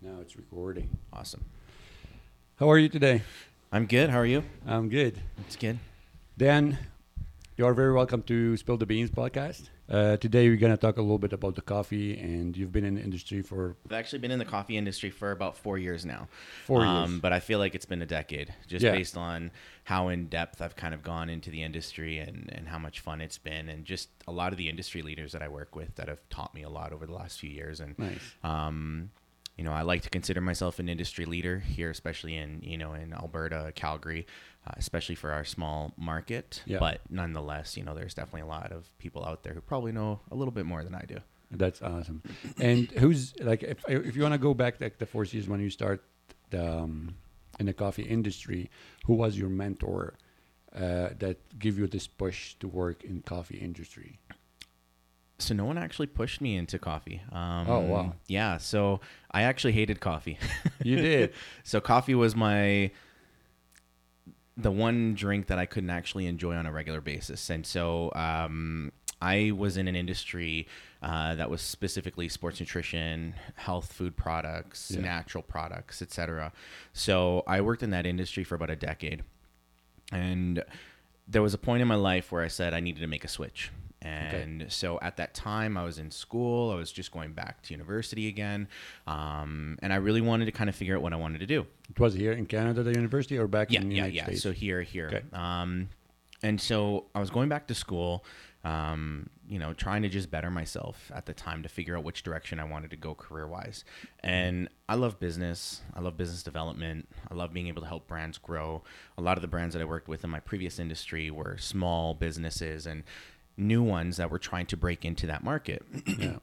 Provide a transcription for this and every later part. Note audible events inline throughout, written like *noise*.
Now it's recording. Awesome. How are you today? I'm good. How are you? I'm good. It's good. Dan, you are very welcome to Spill the Beans podcast. Uh, today we're going to talk a little bit about the coffee, and you've been in the industry for I've actually been in the coffee industry for about four years now. Four um, years. But I feel like it's been a decade, just Yeah. based on how in depth I've kind of gone into the industry and, and how much fun it's been, and just a lot of the industry leaders that I work with that have taught me a lot over the last few years. And nice. um, you know, I like to consider myself an industry leader here, especially in you know in Alberta, Calgary, uh, especially for our small market. Yeah. But nonetheless, you know, there's definitely a lot of people out there who probably know a little bit more than I do. That's awesome. And who's like, if if you want to go back like the four years when you start um, in the coffee industry, who was your mentor uh, that give you this push to work in coffee industry? So no one actually pushed me into coffee. Um, Oh, wow. Yeah. So I actually hated coffee. *laughs* You did. so coffee was my the one drink that I couldn't actually enjoy on a regular basis, and so um, I was in an industry uh, that was specifically sports nutrition, health food products, Yeah. natural products, etc. So I worked in that industry for about a decade, and there was a point in my life where I said I needed to make a switch. And so at that time, I was in school. I was just going back to university again. Um, and I really wanted to kind of figure out what I wanted to do. It was here in Canada, the university, or back Yeah, in the yeah, United yeah. States? So here, here. Okay. Um, and so I was going back to school, um, you know, trying to just better myself at the time to figure out which direction I wanted to go career wise. And I love business. I love business development. I love being able to help brands grow. A lot of the brands that I worked with in my previous industry were small businesses and new ones that were trying to break into that market. *clears throat* yeah.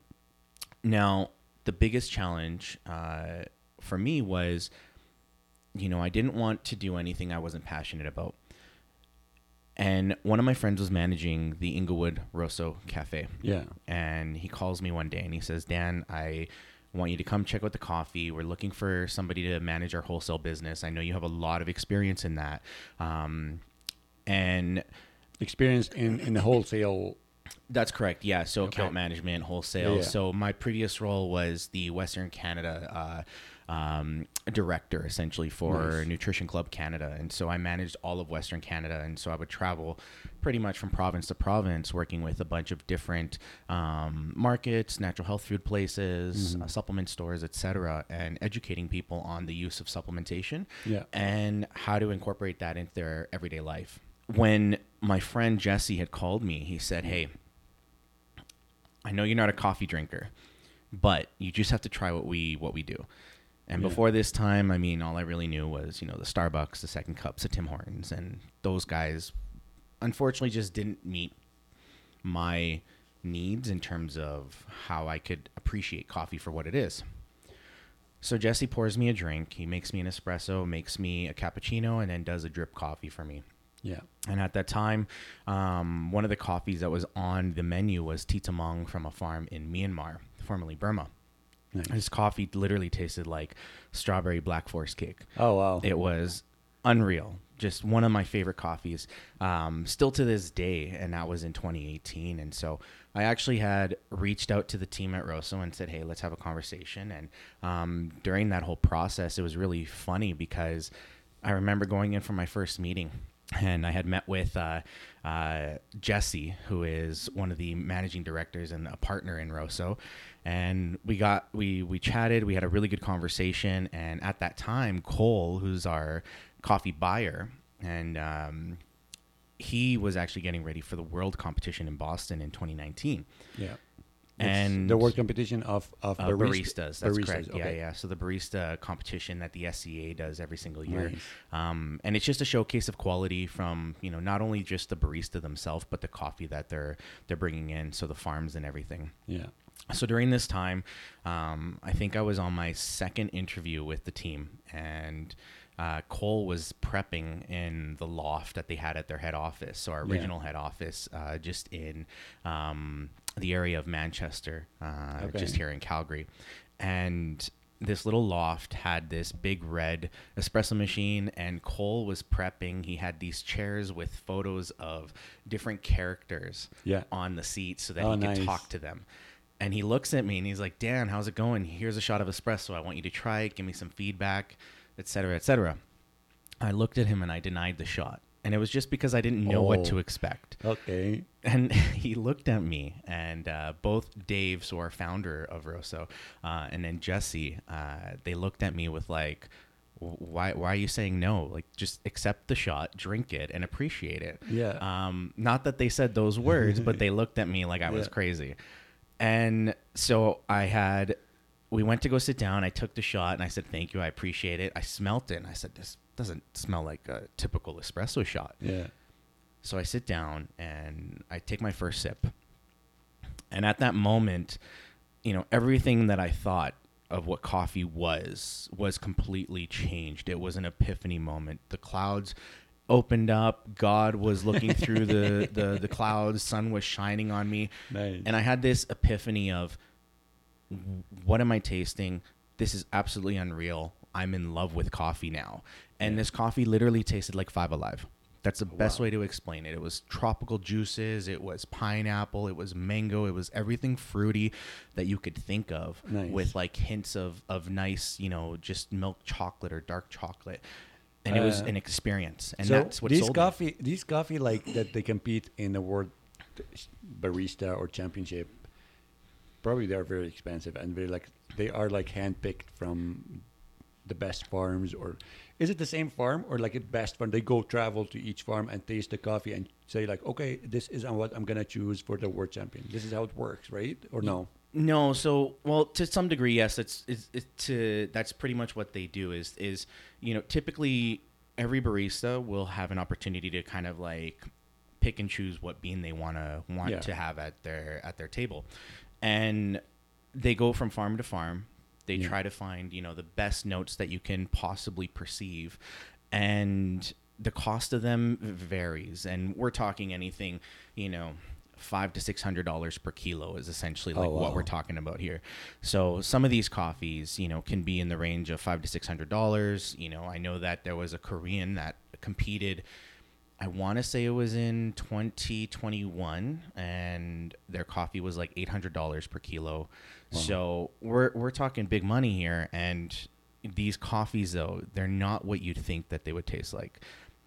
Now, the biggest challenge uh, for me was, you know, I didn't want to do anything I wasn't passionate about. And one of my friends was managing the Inglewood Rosso Cafe. Yeah. And he calls me one day and he says, Dan, I want you to come check out the coffee. We're looking for somebody to manage our wholesale business. I know you have a lot of experience in that. Um, and Experience in, in the wholesale. That's correct. Yeah. So Okay. account management, wholesale. Yeah. So my previous role was the Western Canada uh, um, director, essentially for Nice. Nutrition Club Canada, and so I managed all of Western Canada, and so I would travel pretty much from province to province, working with a bunch of different um, markets, natural health food places, uh, supplement stores, etc., and educating people on the use of supplementation Yeah. and how to incorporate that into their everyday life. When my friend Jesse had called me, he said, Hey, I know you're not a coffee drinker, but you just have to try what we what we do. And Yeah. before this time, I mean, all I really knew was, you know, the Starbucks, the second cups, the Tim Hortons, and those guys unfortunately just didn't meet my needs in terms of how I could appreciate coffee for what it is. So Jesse pours me a drink. He makes me an espresso, makes me a cappuccino, and then does a drip coffee for me. Yeah. And at that time, um, one of the coffees that was on the menu was Titamong from a farm in Myanmar, formerly Burma. Nice. His coffee literally tasted like strawberry black forest cake. Oh, wow. It was unreal. Just one of my favorite coffees, um, still to this day, and that was in 2018. And so I actually had reached out to the team at Rosso and said, "Hey, let's have a conversation." And um, during that whole process, it was really funny because I remember going in for my first meeting, and I had met with uh, uh, Jesse, who is one of the managing directors and a partner in Rosso, and we got we we chatted. We had a really good conversation, and at that time, Cole, who's our coffee buyer, and um, he was actually getting ready for the world competition in Boston in 2019. yeah. And the world competition of, of uh, barista- baristas. That's baristas, correct. Yeah, okay. yeah. So the barista competition that the SCA does every single year, Nice. um, and it's just a showcase of quality from you know not only just the barista themselves, but the coffee that they're they're bringing in, so the farms and everything. Yeah. So during this time, um, I think I was on my second interview with the team, and uh, Cole was prepping in the loft that they had at their head office, so our Yeah. original head office, uh, just in um, the area of Manchester, uh, Okay. just here in Calgary, and this little loft had this big red espresso machine and Cole was prepping. He had these chairs with photos of different characters Yeah. on the seat so that Oh, he could nice. talk to them. And he looks at me and he's like, Dan, how's it going? Here's a shot of espresso. I want you to try it. Give me some feedback, et cetera, et cetera. I looked at him and I denied the shot. And it was just because I didn't know what to Oh. expect. Okay. And *laughs* he looked at me, and uh, both Dave, so our founder of Rosso, uh, and then Jesse, uh, they looked at me with like, why, why are you saying no? Like, just accept the shot, drink it, and appreciate it. Yeah. Um, not that they said those words, but they looked at me like I was *laughs* Yeah. crazy. And so I had, we went to go sit down. I took the shot and I said, thank you. I appreciate it. I smelt it and I said, this doesn't smell like a typical espresso shot. Yeah. So I sit down and I take my first sip. And at that moment, you know, everything that I thought of what coffee was was completely changed. It was an epiphany moment. The clouds opened up. God was looking through the, *laughs* the, the clouds. Sun was shining on me. Nice. And I had this epiphany of what am I tasting? This is absolutely unreal. I'm in love with coffee now. And Yeah. this coffee literally tasted like Five Alive. That's the best Wow. way to explain it. It was tropical juices, it was pineapple, it was mango, it was everything fruity that you could think of Nice. with like hints of, of nice, you know, just milk chocolate or dark chocolate. And it was Uh, an experience. And so that's what these sold me. coffee, these coffee like that they compete in the world barista or championship. Probably they are very expensive and very like they are like handpicked from the best farms or is it the same farm or like a best farm? They go travel to each farm and taste the coffee and say like, okay, this is what I'm gonna choose for the world champion. This is how it works, right? Or no? No, so well to some degree, yes. It's, it's, it's to that's pretty much what they do. Is is you know typically every barista will have an opportunity to kind of like pick and choose what bean they want to want Yeah. to have at their at their table, and they go from farm to farm. They Yeah. try to find you know the best notes that you can possibly perceive, and the cost of them varies. And we're talking anything you know five to six hundred dollars per kilo is essentially oh, like Oh, what we're talking about here. So some of these coffees, you know, can be in the range of five to six hundred dollars. You know, I know that there was a Korean that competed. I want to say it was in 2021, and their coffee was like eight hundred dollars per kilo. So we're we're talking big money here, and these coffees though they're not what you'd think that they would taste like.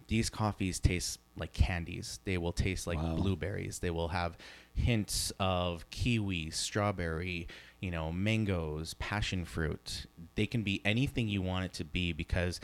These coffees taste like candies. They will taste like Wow. blueberries. They will have hints of kiwi, strawberry, you know, mangoes, passion fruit. They can be anything you want it to be because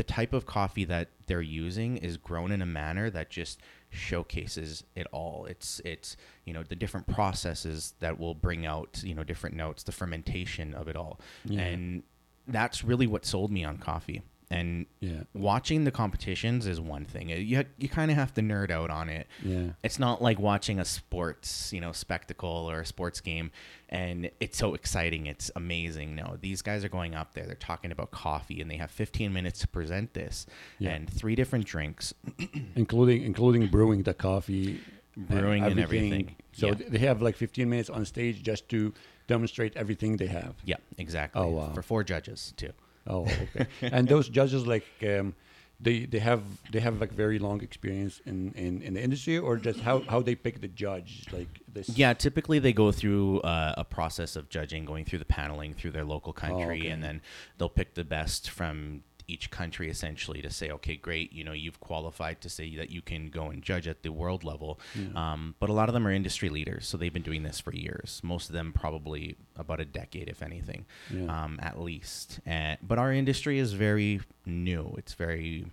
the type of coffee that they're using is grown in a manner that just showcases it all. It's it's you know the different processes that will bring out you know different notes, the fermentation of it all, Yeah. and that's really what sold me on coffee. And Yeah. watching the competitions is one thing. Uh, you you kind of have to nerd out on it. Yeah. It's not like watching a sports, you know, spectacle or a sports game and it's so exciting, it's amazing. No, these guys are going up there, they're talking about coffee and they have 15 minutes to present this Yeah. and three different drinks. *clears throat* including including brewing the coffee, Brewing and everything. So Yeah. they have like 15 minutes on stage just to demonstrate everything they have. Yeah, exactly. Oh, wow. For four judges, too. Oh, okay. and those judges like um, they they have they have like very long experience in, in, in the industry, or just how, how they pick the judge like this. Yeah, typically they go through uh, a process of judging, going through the paneling through their local country, okay. and then they'll pick the best from each country essentially to say, okay, great, you know, you've qualified to say that you can go and judge at the world level. Um, but a lot of them are industry leaders, so they've been doing this for years. Most of them probably about a decade, if anything, Yeah. um, at least. And, but our industry is very new. It's very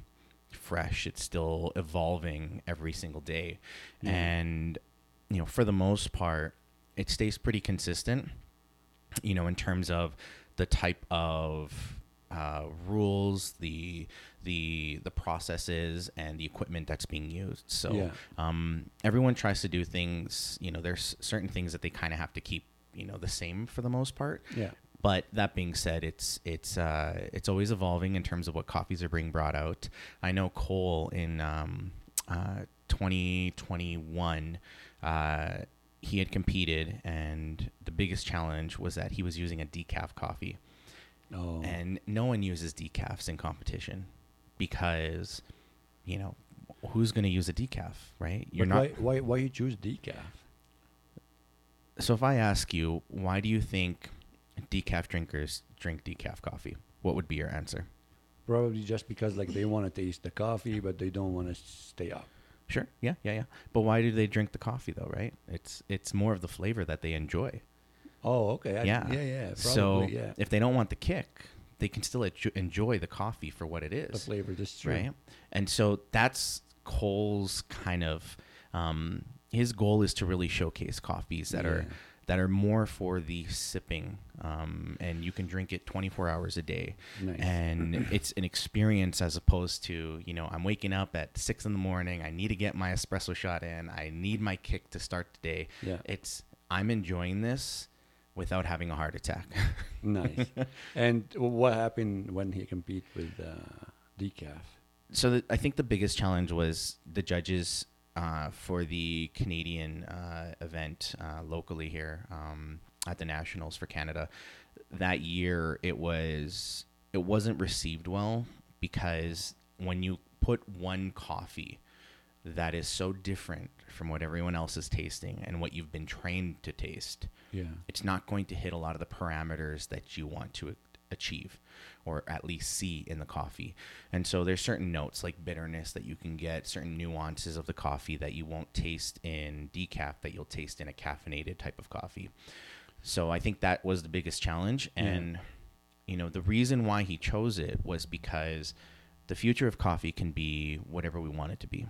fresh. It's still evolving every single day, Yeah. and you know, for the most part, it stays pretty consistent. You know, in terms of the type of uh, rules, the the the processes, and the equipment that's being used. So Yeah. um, everyone tries to do things. You know, there's certain things that they kind of have to keep. You know, the same for the most part. Yeah. But that being said, it's it's uh, it's always evolving in terms of what coffees are being brought out. I know Cole in um, uh, 2021, uh, he had competed, and the biggest challenge was that he was using a decaf coffee, Oh. and no one uses decafs in competition because, you know, who's going to use a decaf, right? You're But not. Why, why why you choose decaf? So if I ask you, why do you think decaf drinkers drink decaf coffee? What would be your answer? Probably just because like they want to taste the coffee, but they don't want to stay up. Sure. Yeah, yeah, yeah. But why do they drink the coffee though, right? It's it's more of the flavor that they enjoy. Oh, okay. I, yeah. yeah, yeah. Probably, so yeah. if they don't want the kick, they can still enjoy the coffee for what it is. The flavor, this is true. right? And so that's Cole's kind of um, his goal is to really showcase coffees that are that are more for the sipping, um, and you can drink it 24 hours a day, Nice. and *clears throat* it's an experience as opposed to you know I'm waking up at six in the morning, I need to get my espresso shot in, I need my kick to start the day. Yeah. It's I'm enjoying this without having a heart attack. *laughs* Nice. and what happened when he competed with uh, decaf? so the, I think the biggest challenge was the judges uh, for the Canadian uh, event uh, locally here um, at the Nationals for Canada. That year, it was it wasn't received well because when you put one coffee that is so different from what everyone else is tasting and what you've been trained to taste, Yeah. it's not going to hit a lot of the parameters that you want to achieve or at least see in the coffee. And so there's certain notes like bitterness that you can get, certain nuances of the coffee that you won't taste in decaf that you'll taste in a caffeinated type of coffee. So I think that was the biggest challenge Yeah. and you know the reason why he chose it was because the future of coffee can be whatever we want it to be.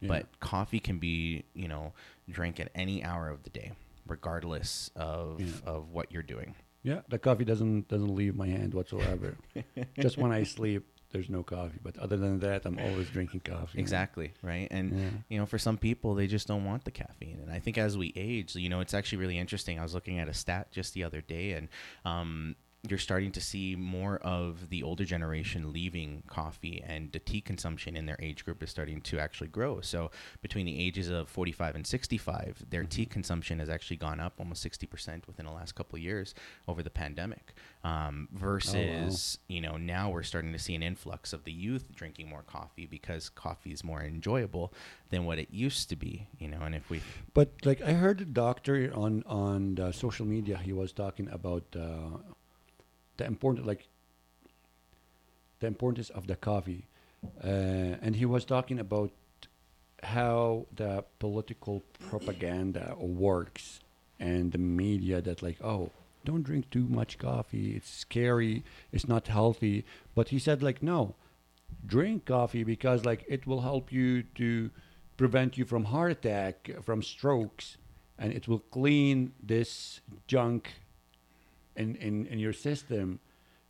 Yeah. But coffee can be, you know, drank at any hour of the day, regardless of Yeah. of what you're doing. Yeah, the coffee doesn't doesn't leave my hand whatsoever. *laughs* Just when I sleep, there's no coffee. But other than that, I'm always drinking coffee. Exactly, right? And Yeah. you know, for some people, they just don't want the caffeine. And I think as we age, you know, it's actually really interesting. I was looking at a stat just the other day, and um, you're starting to see more of the older generation leaving coffee, and the tea consumption in their age group is starting to actually grow. So between the ages of 45 and 65, their tea consumption has actually gone up almost 60% within the last couple of years over the pandemic. Um, versus, you know, now we're starting to see an influx of the youth drinking more coffee because coffee is more enjoyable than what it used to be, you know. And if we, But like I heard a doctor on on the social media, he was talking about uh, the important like the importance of the coffee, uh, and he was talking about how the political propaganda works and the media that like oh don't drink too much coffee. It's scary. It's not healthy. But he said like no drink coffee because like it will help you to prevent you from heart attack from strokes and it will clean this junk in in, in your system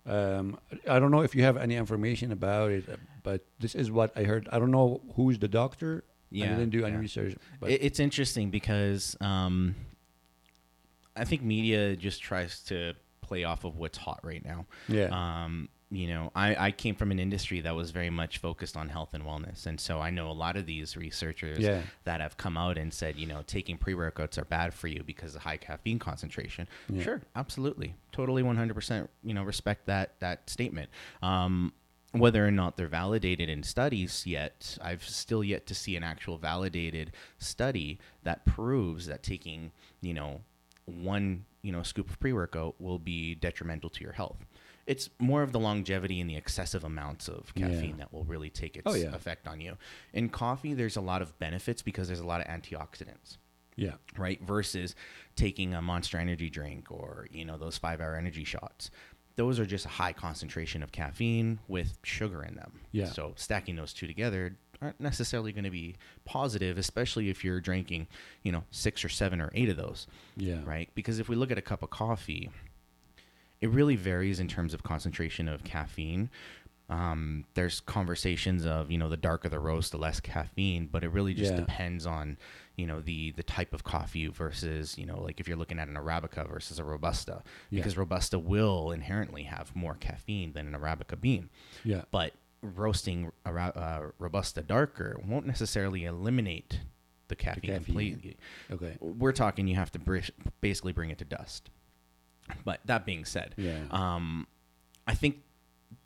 um, I don't know if you have any information about it, but this is what I heard. I don't know who's the doctor. I Yeah, didn't do any yeah. research. But it, it's interesting because um, I think media just tries to play off of what's hot right now. yeah, Um, you know, I, I came from an industry that was very much focused on health and wellness. And so I know a lot of these researchers Yeah. that have come out and said, you know, taking pre workouts are bad for you because of high caffeine concentration. Yeah. Sure, absolutely. Totally 100%, you know, respect that, that statement. Um, whether or not they're validated in studies yet, I've still yet to see an actual validated study that proves that taking, you know, one, you know, scoop of pre-workout will be detrimental to your health. It's more of the longevity and the excessive amounts of Yeah. caffeine that will really take its Oh, yeah. effect on you. In coffee, there's a lot of benefits because there's a lot of antioxidants yeah, right? Versus taking a Monster Energy drink or you know those five hour energy shots. Those are just a high concentration of caffeine with sugar in them. Yeah. So stacking those two together aren't necessarily going to be positive, especially if you're drinking, you know, six or seven or eight of those, yeah, right? Because if we look at a cup of coffee, it really varies in terms of concentration of caffeine. Um, there's conversations of you know the darker the roast, the less caffeine, but it really just Yeah. depends on you know the the type of coffee versus you know like if you're looking at an arabica versus a robusta, Yeah. because robusta will inherently have more caffeine than an arabica bean, yeah, but roasting ara- uh, robusta darker won't necessarily eliminate the caffeine, caffeine. completely okay, we're talking you have to br- basically bring it to dust. But that being said, Yeah. um, I think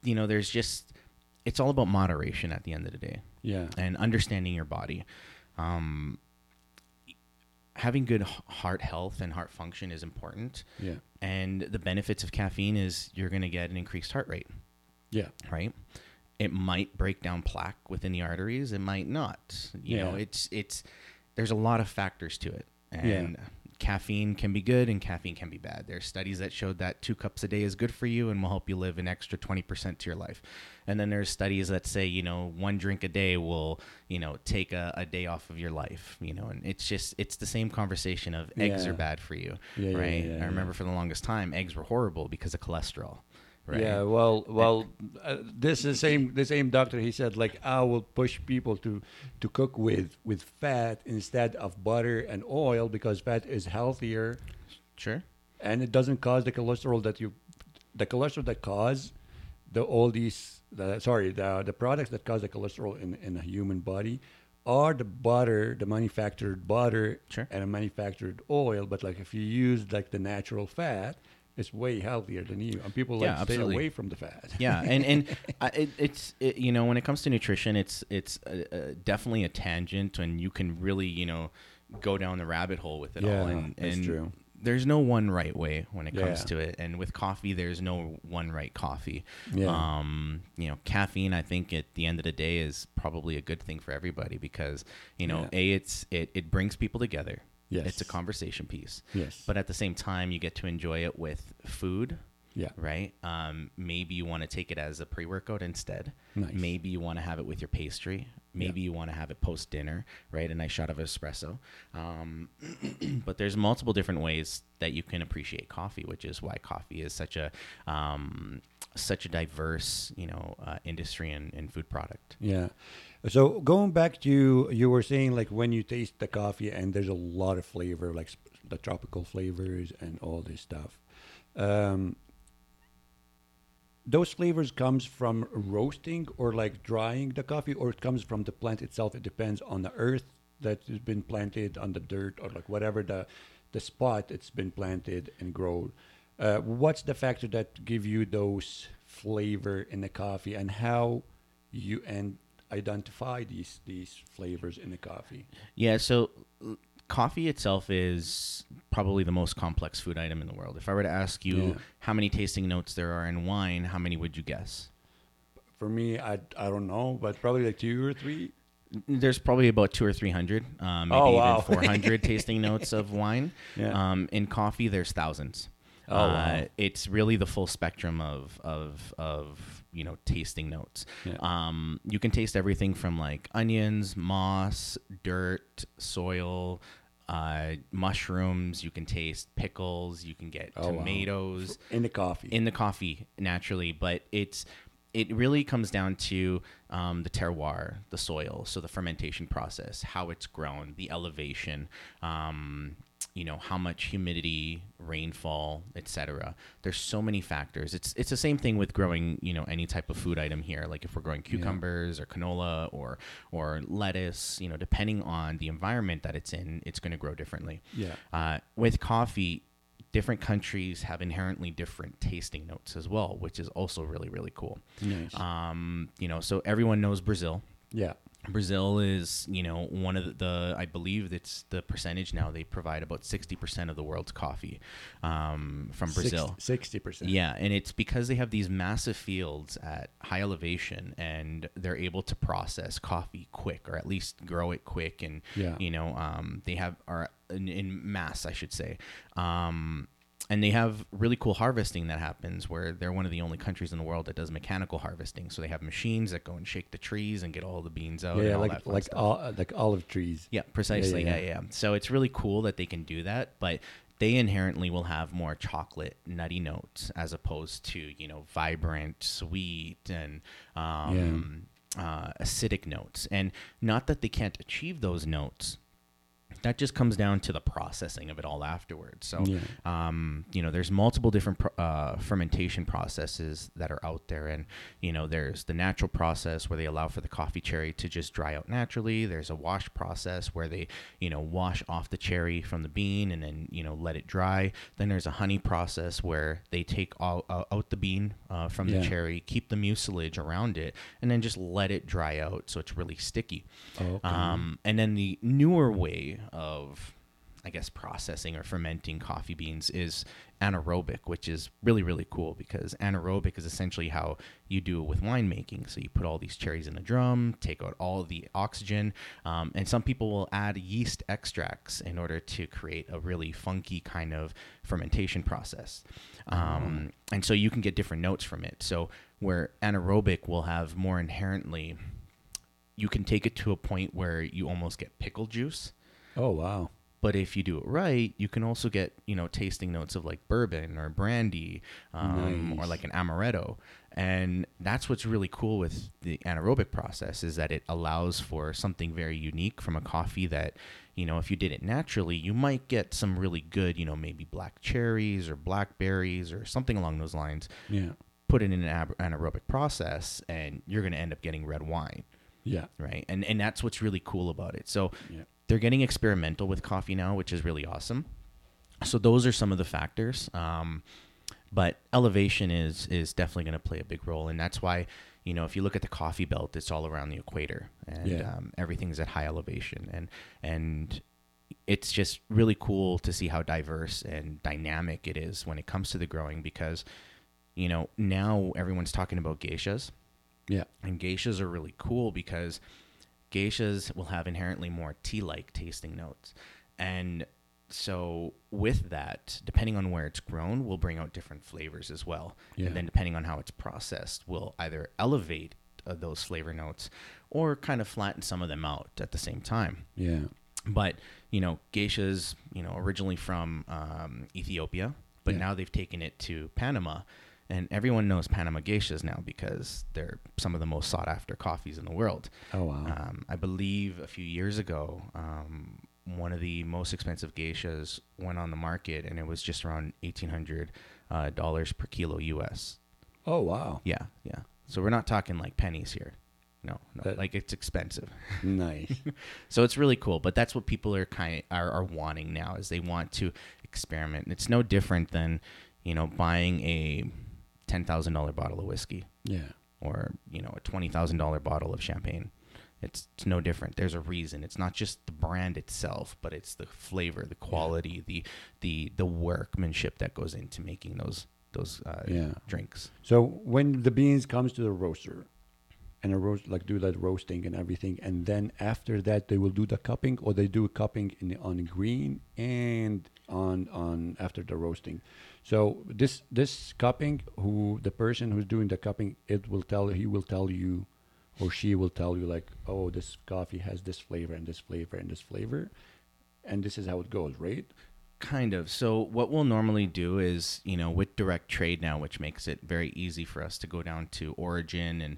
you know there's just it's all about moderation at the end of the day yeah, and understanding your body. Um, having good heart health and heart function is important. Yeah. And the benefits of caffeine is you're going to get an increased heart rate, Yeah. right? It might break down plaque within the arteries. It might not. You know, Yeah. it's it's there's a lot of factors to it, Yeah. Caffeine can be good and caffeine can be bad. There's studies that showed that two cups a day is good for you and will help you live an extra twenty percent to your life. And then there's studies that say you know one drink a day will you know take a, a day off of your life. You know, and it's just it's the same conversation of eggs Yeah. are bad for you, Yeah, right? yeah, I remember for the longest time eggs were horrible because of cholesterol. Right? Yeah, well, well, uh, this is the same the same doctor. He said like I will push people to to cook with with fat instead of butter and oil because fat is healthier Sure. and it doesn't cause the cholesterol that you the cholesterol that cause the all these the, sorry the the products that cause the cholesterol in in a human body are the butter the manufactured butter Sure. and a manufactured oil but like if you use like the natural fat it's way healthier than you and people like absolutely. stay away from the fat *laughs* yeah and and *laughs* I, it, it's it, you know when it comes to nutrition it's it's uh, uh, definitely a tangent and you can really you know go down the rabbit hole with it all Yeah, and, that's and true. there's no one right way when it comes Yeah. to it and with coffee there's no one right coffee Yeah. um you know caffeine i think at the end of the day is probably a good thing for everybody because you know Yeah. a it's it, it brings people together Yes. it's a conversation piece yes but at the same time you get to enjoy it with food yeah right? Um, maybe you want to take it as a pre workout instead. Nice. Maybe you want to have it with your pastry. Maybe you want to have it post dinner, right? A nice shot of espresso. Um, *clears throat* but there's multiple different ways that you can appreciate coffee, which is why coffee is such a um, such a diverse, you know, uh, industry and, and food product. Yeah. So going back to you were saying like when you taste the coffee and there's a lot of flavor like the tropical flavors and all this stuff. Um, those flavors comes from roasting or like drying the coffee or it comes from the plant itself. It depends on the earth that has been planted on the dirt or like whatever the the spot it's been planted and grown. Uh, what's the factor that give you those flavor in the coffee and how you and identify these these flavors in the coffee? Yeah, so coffee itself is probably the most complex food item in the world. If I were to ask you Yeah. how many tasting notes there are in wine, how many would you guess? for me i i don't know but probably like two or three There's probably about two or three hundred, um, maybe Oh, wow. even four *laughs* hundred tasting notes of wine. Yeah. Um, in coffee, there's thousands. Oh, uh, wow. It's really the full spectrum of of of you know tasting notes. Yeah. Um, you can taste everything from like onions, moss, dirt, soil. Uh, mushrooms. You can taste pickles. You can get Oh, wow. tomatoes in the coffee in the coffee naturally, but it's it really comes down to um, the terroir, the soil, so the fermentation process, how it's grown, the elevation, um, you know, how much humidity, rainfall, etc. There's so many factors. It's it's the same thing with growing, you know, any type of food item here. Like if we're growing cucumbers or canola or or lettuce, you know, depending on the environment that it's in, it's going to grow differently. Yeah. Uh, with coffee, different countries have inherently different tasting notes as well, which is also really really cool. Nice. Um, you know, so everyone knows Brazil. yeah Brazil is, you know, one of the, the I believe it's the percentage now they provide about 60% of the world's coffee um, from Brazil. Sixty percent. Yeah, and it's because they have these massive fields at high elevation and they're able to process coffee quick or at least grow it quick and Yeah. you know, um, they have are in, in mass, I should say. Um, and they have really cool harvesting that happens where they're one of the only countries in the world that does mechanical harvesting. So they have machines that go and shake the trees and get all the beans out. Yeah, and all like like ol- like olive trees. Yeah, precisely. yeah, Yeah yeah, So it's really cool that they can do that, but they inherently will have more chocolate, nutty notes as opposed to you know vibrant, sweet, and um, uh, acidic notes. And not that they can't achieve those notes. That just comes down to the processing of it all afterwards. So, Yeah. um, you know, there's multiple different pro- uh, fermentation processes that are out there, and you know, there's the natural process where they allow for the coffee cherry to just dry out naturally. There's a wash process where they, you know, wash off the cherry from the bean and then you know let it dry. Then there's a honey process where they take all uh, out the bean uh, from Yeah. the cherry, keep the mucilage around it, and then just let it dry out so it's really sticky. Oh, okay. Um, and then the newer way of I guess processing or fermenting coffee beans is anaerobic, which is really really cool because anaerobic is essentially how you do it with winemaking. So you put all these cherries in a drum, take out all the oxygen, um, and some people will add yeast extracts in order to create a really funky kind of fermentation process. Um, And so you can get different notes from it. So where anaerobic will have more inherently, you can take it to a point where you almost get pickle juice. Oh wow. But if you do it right, you can also get you know tasting notes of like bourbon or brandy, um, or like an amaretto, and that's what's really cool with the anaerobic process is that it allows for something very unique from a coffee that you know if you did it naturally, you might get some really good you know maybe black cherries or blackberries or something along those lines. Yeah. Put it in an anaerobic process, and you're going to end up getting red wine Yeah. right? And and that's what's really cool about it. So Yeah. They're getting experimental with coffee now, which is really awesome. So those are some of the factors. Um, but elevation is is definitely going to play a big role, and that's why you know if you look at the coffee belt, it's all around the equator, and Yeah. um, everything's at high elevation, and and it's just really cool to see how diverse and dynamic it is when it comes to the growing because you know now everyone's talking about geishas Yeah. and geishas are really cool because geishas will have inherently more tea-like tasting notes. And so with that, depending on where it's grown, we'll bring out different flavors as well. Yeah. And then depending on how it's processed, we'll either elevate uh, those flavor notes or kind of flatten some of them out at the same time Yeah. but you know geishas you know originally from um, ethiopia but Yeah. now they've taken it to panama and everyone knows panama geishas now because they're some of the most sought after coffees in the world Oh wow. um, i believe a few years ago um, one of the most expensive geishas went on the market and it was just around 1800 uh, dollars per kilo us oh wow. yeah yeah so we're not talking like pennies here no, no That- like it's expensive *laughs* Nice. so it's really cool, but that's what people are kind are, are wanting now is they want to experiment. It's no different than, you know, buying a ten thousand dollar bottle of whiskey yeah. or you know a twenty thousand dollar bottle of champagne. It's, it's no different. There's a reason. It's not just the brand itself, but it's the flavor, the quality, the the the workmanship that goes into making those those uh, Yeah. drinks. So when the beans comes to the roaster, and a roast like do that roasting and everything, and then after that they will do the cupping, or they do a cupping in the, on green and on on after the roasting. So this this cupping, who the person who's doing the cupping, it will tell he will tell you, or she will tell you like, oh, this coffee has this flavor and this flavor and this flavor, and this is how it goes, right? Kind of. So what we'll normally do is, you know, with direct trade now, which makes it very easy for us to go down to origin and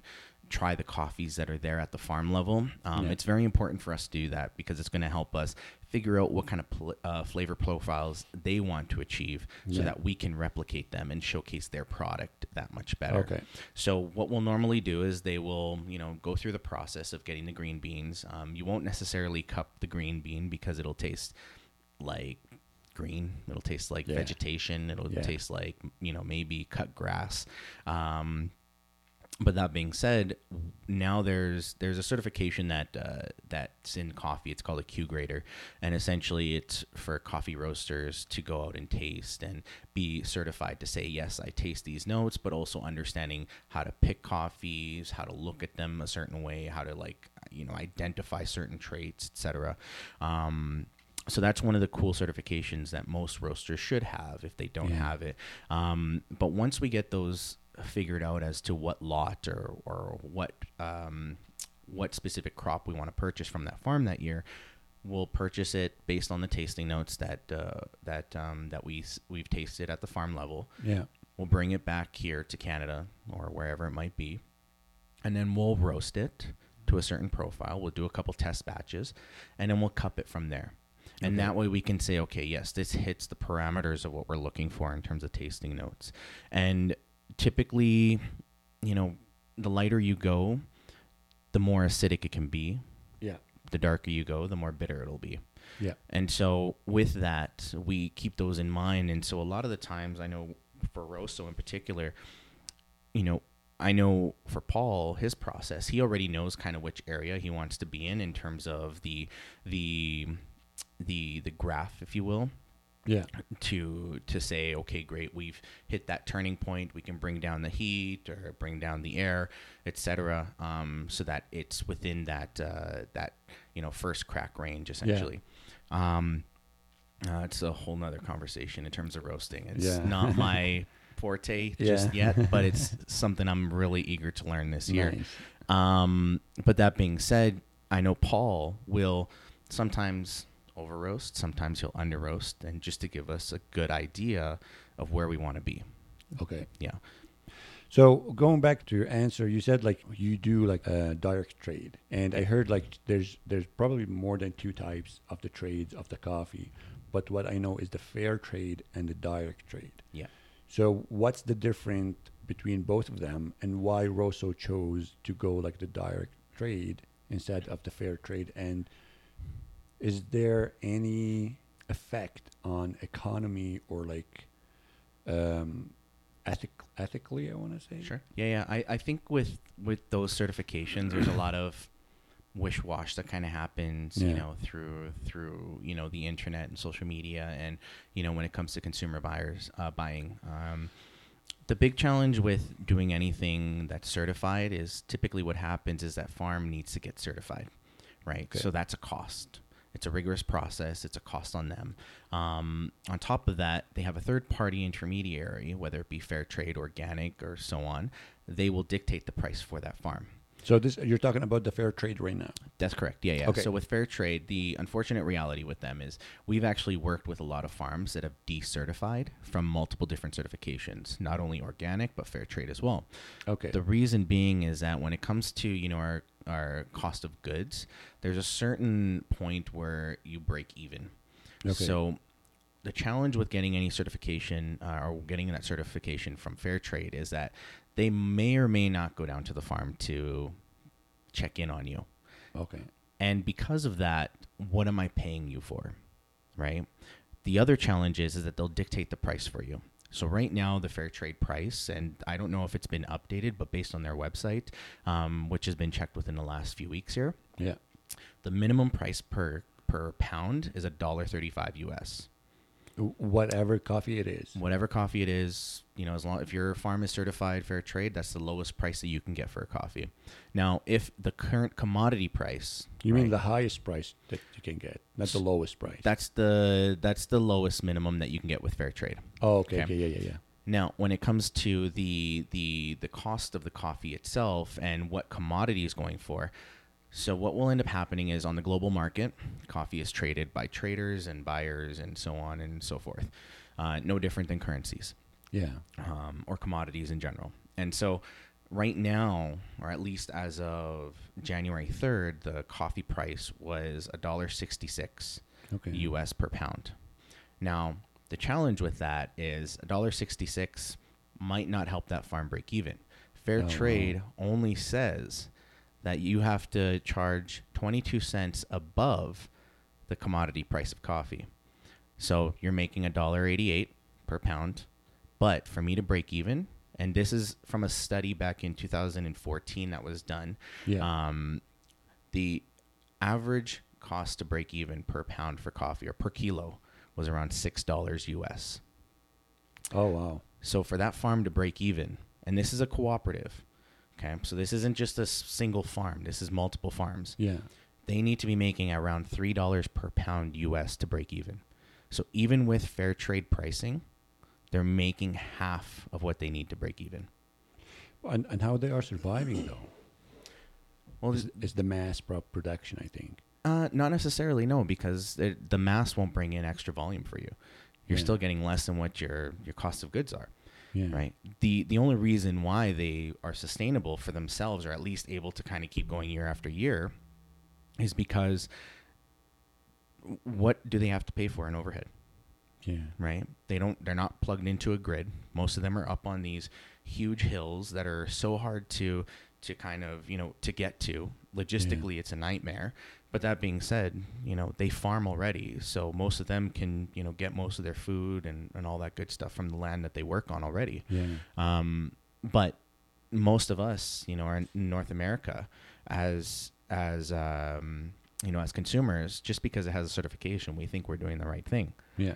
try the coffees that are there at the farm level. Um, Yeah. It's very important for us to do that because it's going to help us figure out what kind of pl- uh, flavor profiles they want to achieve, so Yeah. that we can replicate them and showcase their product that much better. Okay. So what we'll normally do is they will, you know, go through the process of getting the green beans. Um, you won't necessarily cup the green bean because it'll taste like green. It'll taste like Yeah. vegetation. It'll Yeah. taste like you know maybe cut grass. Um, but that being said, now there's there's a certification that uh, that's in coffee. It's called a Q grader, and essentially it's for coffee roasters to go out and taste and be certified to say yes, I taste these notes, but also understanding how to pick coffees, how to look at them a certain way, how to like you know identify certain traits, etc. Um, so that's one of the cool certifications that most roasters should have if they don't Yeah. have it. Um, but once we get those figured out as to what lot or or what um, what specific crop we want to purchase from that farm that year, we'll purchase it based on the tasting notes that uh, that um, that we we've tasted at the farm level. Yeah. We'll bring it back here to Canada or wherever it might be, and then we'll roast it to a certain profile. We'll do a couple test batches, and then we'll cup it from there. And Okay. that way we can say, okay, yes, this hits the parameters of what we're looking for in terms of tasting notes. And typically, you know, the lighter you go, the more acidic it can be. Yeah. The darker you go, the more bitter it'll be. Yeah. And so with that, we keep those in mind. And so a lot of the times, I know for Rosso in particular, you know, I know for Paul, his process, he already knows kind of which area he wants to be in in terms of the the the the graph, if you will, Yeah. to to say, okay, great, we've hit that turning point. We can bring down the heat or bring down the air, etc., um, so that it's within that uh, that you know first crack range essentially. Um, uh, it's a whole nother conversation in terms of roasting. It's Yeah. not *laughs* my forte just Yeah. yet, but it's *laughs* something I'm really eager to learn this year. Nice. Um, but that being said, I know Paul will sometimes over roast, sometimes he'll under roast, and just to give us a good idea of where we want to be. Okay. Yeah. So going back to your answer, you said like you do like a direct trade, and I heard like there's there's probably more than two types of the trades of the coffee, but what I know is the fair trade and the direct trade. Yeah. So what's the difference between both of them, and why Rosso chose to go like the direct trade instead of the fair trade? And is there any effect on economy or like um, ethic ethically? I want to say Sure. Yeah, yeah. I, I think with with those certifications, there's a lot of wish wash that kind of happens, yeah. you know, through through you know the internet and social media, and you know when it comes to consumer buyers uh, buying. Um, the big challenge with doing anything that's certified is typically what happens is that farm needs to get certified, right? Okay. So that's a cost. It's a rigorous process. It's a cost on them. Um, on top of that, they have a third party intermediary, whether it be fair trade, organic, or so on. They will dictate the price for that farm. So this you're talking about the fair trade right now. That's correct. Yeah, yeah. Okay. So with fair trade, the unfortunate reality with them is we've actually worked with a lot of farms that have decertified from multiple different certifications, not only organic but fair trade as well. Okay. The reason being is that when it comes to you know our our cost of goods, there's a certain point where you break even. Okay. So the challenge with getting any certification uh, or getting that certification from fair trade is that they may or may not go down to the farm to check in on you. okay. And because of that, what am I paying you for? Right? The other challenge is, is that they'll dictate the price for you. So right now, the fair trade price, and I don't know if it's been updated, but based on their website, um, which has been checked within the last few weeks here, Yeah. the minimum price per per pound is a dollar thirty-five US. Whatever coffee it is. Whatever coffee it is, you know, as long if your farm is certified fair trade, that's the lowest price that you can get for a coffee. Now, if the current commodity price, You mean the highest price that you can get, not the lowest price. That's the that's the lowest minimum that you can get with fair trade. oh, okay, Okay. okay, yeah, yeah, yeah. Now, when it comes to the the the cost of the coffee itself and what commodity is going for, so what will end up happening is on the global market, coffee is traded by traders and buyers and so on and so forth. Uh, no different than currencies Yeah. um, or commodities in general. And so, right now, or at least as of January third, the coffee price was a dollar sixty six. Okay. US per pound. Now, the challenge with that is $1.66 might not help that farm break even. Fair Oh, wow. trade only says that you have to charge 22 cents above the commodity price of coffee. So you're making $1.88 per pound. But for me to break even, and this is from a study back in 2014 that was done, Yeah. um, the average cost to break even per pound for coffee or per kilo was around six dollars US. oh wow. So for that farm to break even, and this is a cooperative, okay, so this isn't just a single farm. This is multiple farms. Yeah. They need to be making around three dollars per pound US to break even. So even with fair trade pricing, they're making half of what they need to break even. And, and how they are surviving though Well, is, is the mass production, I think. Uh, not necessarily, no, because the, the mass won't bring in extra volume for you. You're Yeah. still getting less than what your your cost of goods are, Yeah. right? The the only reason why they are sustainable for themselves, or at least able to kind of keep going year after year, is because what do they have to pay for in overhead? Yeah. right? They don't they're not plugged into a grid. Most of them are up on these huge hills that are so hard to to kind of, you know, to get to. Logistically it's a nightmare. But that being said, you know, they farm already. So most of them can, you know, get most of their food and, and all that good stuff from the land that they work on already. Yeah. Um, but most of us, you know, are in North America as as um, you know, as consumers, just because it has a certification, we think we're doing the right thing. Yeah.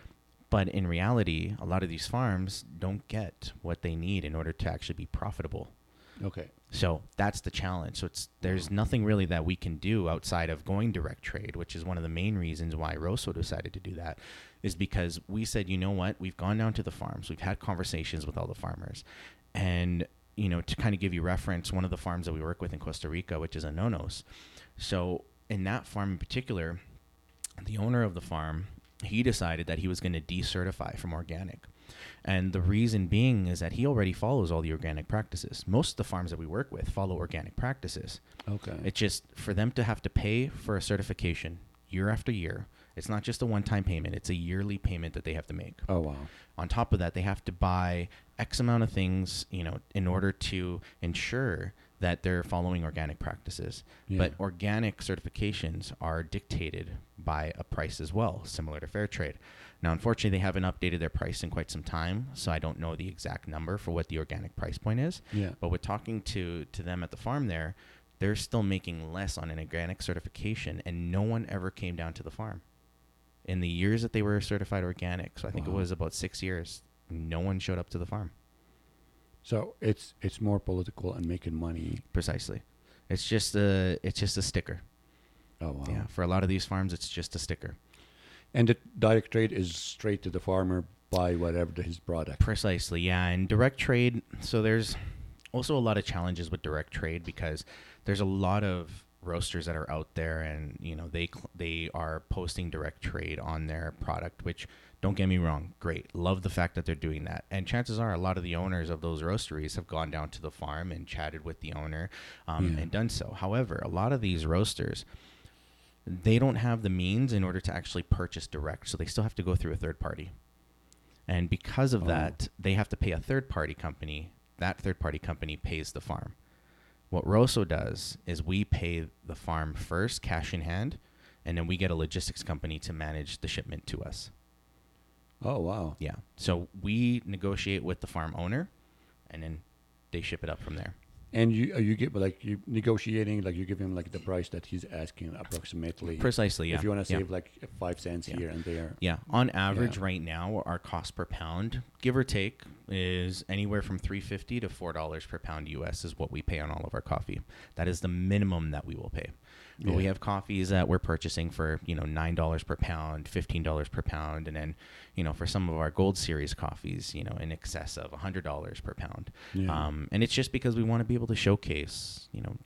But in reality, a lot of these farms don't get what they need in order to actually be profitable. Okay. So that's the challenge. So it's there's nothing really that we can do outside of going direct trade, which is one of the main reasons why Rosso decided to do that, is because we said, you know what, we've gone down to the farms, we've had conversations with all the farmers, and you know to kind of give you reference, one of the farms that we work with in Costa Rica, which is a Nonos. So in that farm in particular, the owner of the farm he decided that he was going to decertify from organic. And the reason being is that he already follows all the organic practices. Most of the farms that we work with follow organic practices. Okay. It's just for them to have to pay for a certification year after year. It's not just a one time payment, it's a yearly payment that they have to make. oh wow. On top of that, they have to buy X amount of things, you know, in order to ensure that they're following organic practices. Yeah. But organic certifications are dictated by a price as well, similar to fair trade. Now, unfortunately, they haven't updated their price in quite some time, so I don't know the exact number for what the organic price point is. Yeah. But with talking to to them at the farm there, they're still making less on an organic certification, and no one ever came down to the farm. In the years that they were certified organic, so I think it was about six years, no one showed up to the farm. So it's it's more political and making money. Precisely, it's just a it's just a sticker. Oh wow. Yeah, for a lot of these farms, it's just a sticker. And the direct trade is straight to the farmer buy whatever his product. Precisely, yeah. And direct trade, so there's also a lot of challenges with direct trade because there's a lot of roasters that are out there and you know they cl- they are posting direct trade on their product which don't get me wrong great love the fact that they're doing that and chances are a lot of the owners of those roasteries have gone down to the farm and chatted with the owner um, Yeah. and done so however a lot of these roasters they don't have the means in order to actually purchase direct so they still have to go through a third party and because of Oh. that, they have to pay a third party company. That third party company pays the farm. What Rosso does is we pay the farm first, cash in hand, and then we get a logistics company to manage the shipment to us. Oh wow. Yeah. So we negotiate with the farm owner, and then they ship it up from there. And you uh, you get like you negotiating like you give him like the price that he's asking approximately. Precisely. Yeah. If you want to yeah. save like five cents Yeah. here and there. Yeah, on average Yeah. right now, our cost per pound, give or take, is anywhere from three fifty to four dollars per pound US is what we pay on all of our coffee. That is the minimum that we will pay. But we have coffees that we're purchasing for you know nine dollars per pound, fifteen dollars per pound, and then you know for some of our Gold Series coffees, you know in excess of hundred dollars per pound. Yeah. Um, and it's just because we want to be able to showcase you know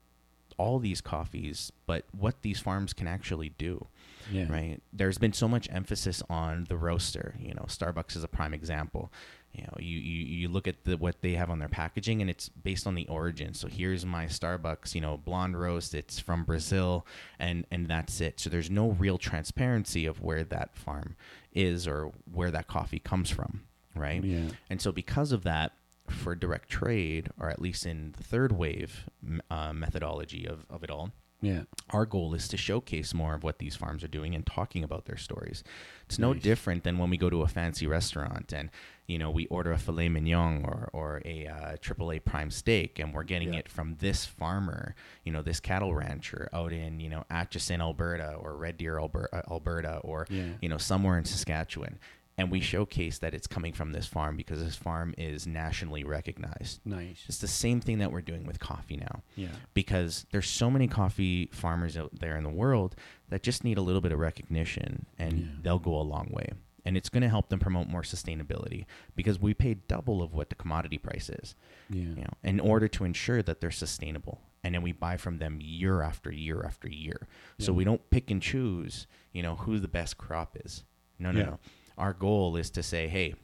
all these coffees, but what these farms can actually do yeah. right? There's been so much emphasis on the roaster. You know, Starbucks is a prime example. You know, you, you, you look at the, what they have on their packaging, and it's based on the origin. So here's my Starbucks, you know, blonde roast. It's from Brazil, and and that's it. So there's no real transparency of where that farm is or where that coffee comes from, right? Yeah. And so because of that, for direct trade, or at least in the third wave uh, methodology of, of it all, Yeah. our goal is to showcase more of what these farms are doing and talking about their stories. It's no Nice. different than when we go to a fancy restaurant and you know we order a filet mignon or or a uh, AAA prime steak and we're getting Yeah. it from this farmer, you know, this cattle rancher out in you know Atchison, Alberta, or Red Deer, Alberta, Alberta or Yeah. you know somewhere in Saskatchewan. And we showcase that it's coming from this farm because this farm is nationally recognized. Nice. It's the same thing that we're doing with coffee now Yeah. because there's so many coffee farmers out there in the world that just need a little bit of recognition and Yeah. they'll go a long way. And it's going to help them promote more sustainability because we pay double of what the commodity price is, Yeah. you know, in order to ensure that they're sustainable. And then we buy from them year after year after year. So we don't pick and choose, you know, who the best crop is. No, no, Yeah. no. Our goal is to say, hey,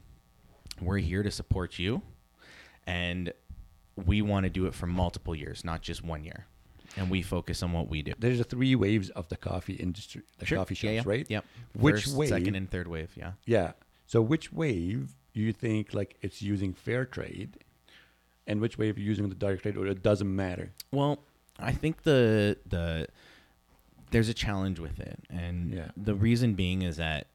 we're here to support you and we want to do it for multiple years, not just one year. And we focus on what we do. There's a three waves of the coffee industry, the coffee shops, yeah, yeah. right? Yep. Which First, wave? second, and third wave. Yeah. Yeah. So which wave do you think like it's using fair trade, and which wave you're using the direct trade, or it doesn't matter? Well, I think the the there's a challenge with it, and Yeah. the reason being is that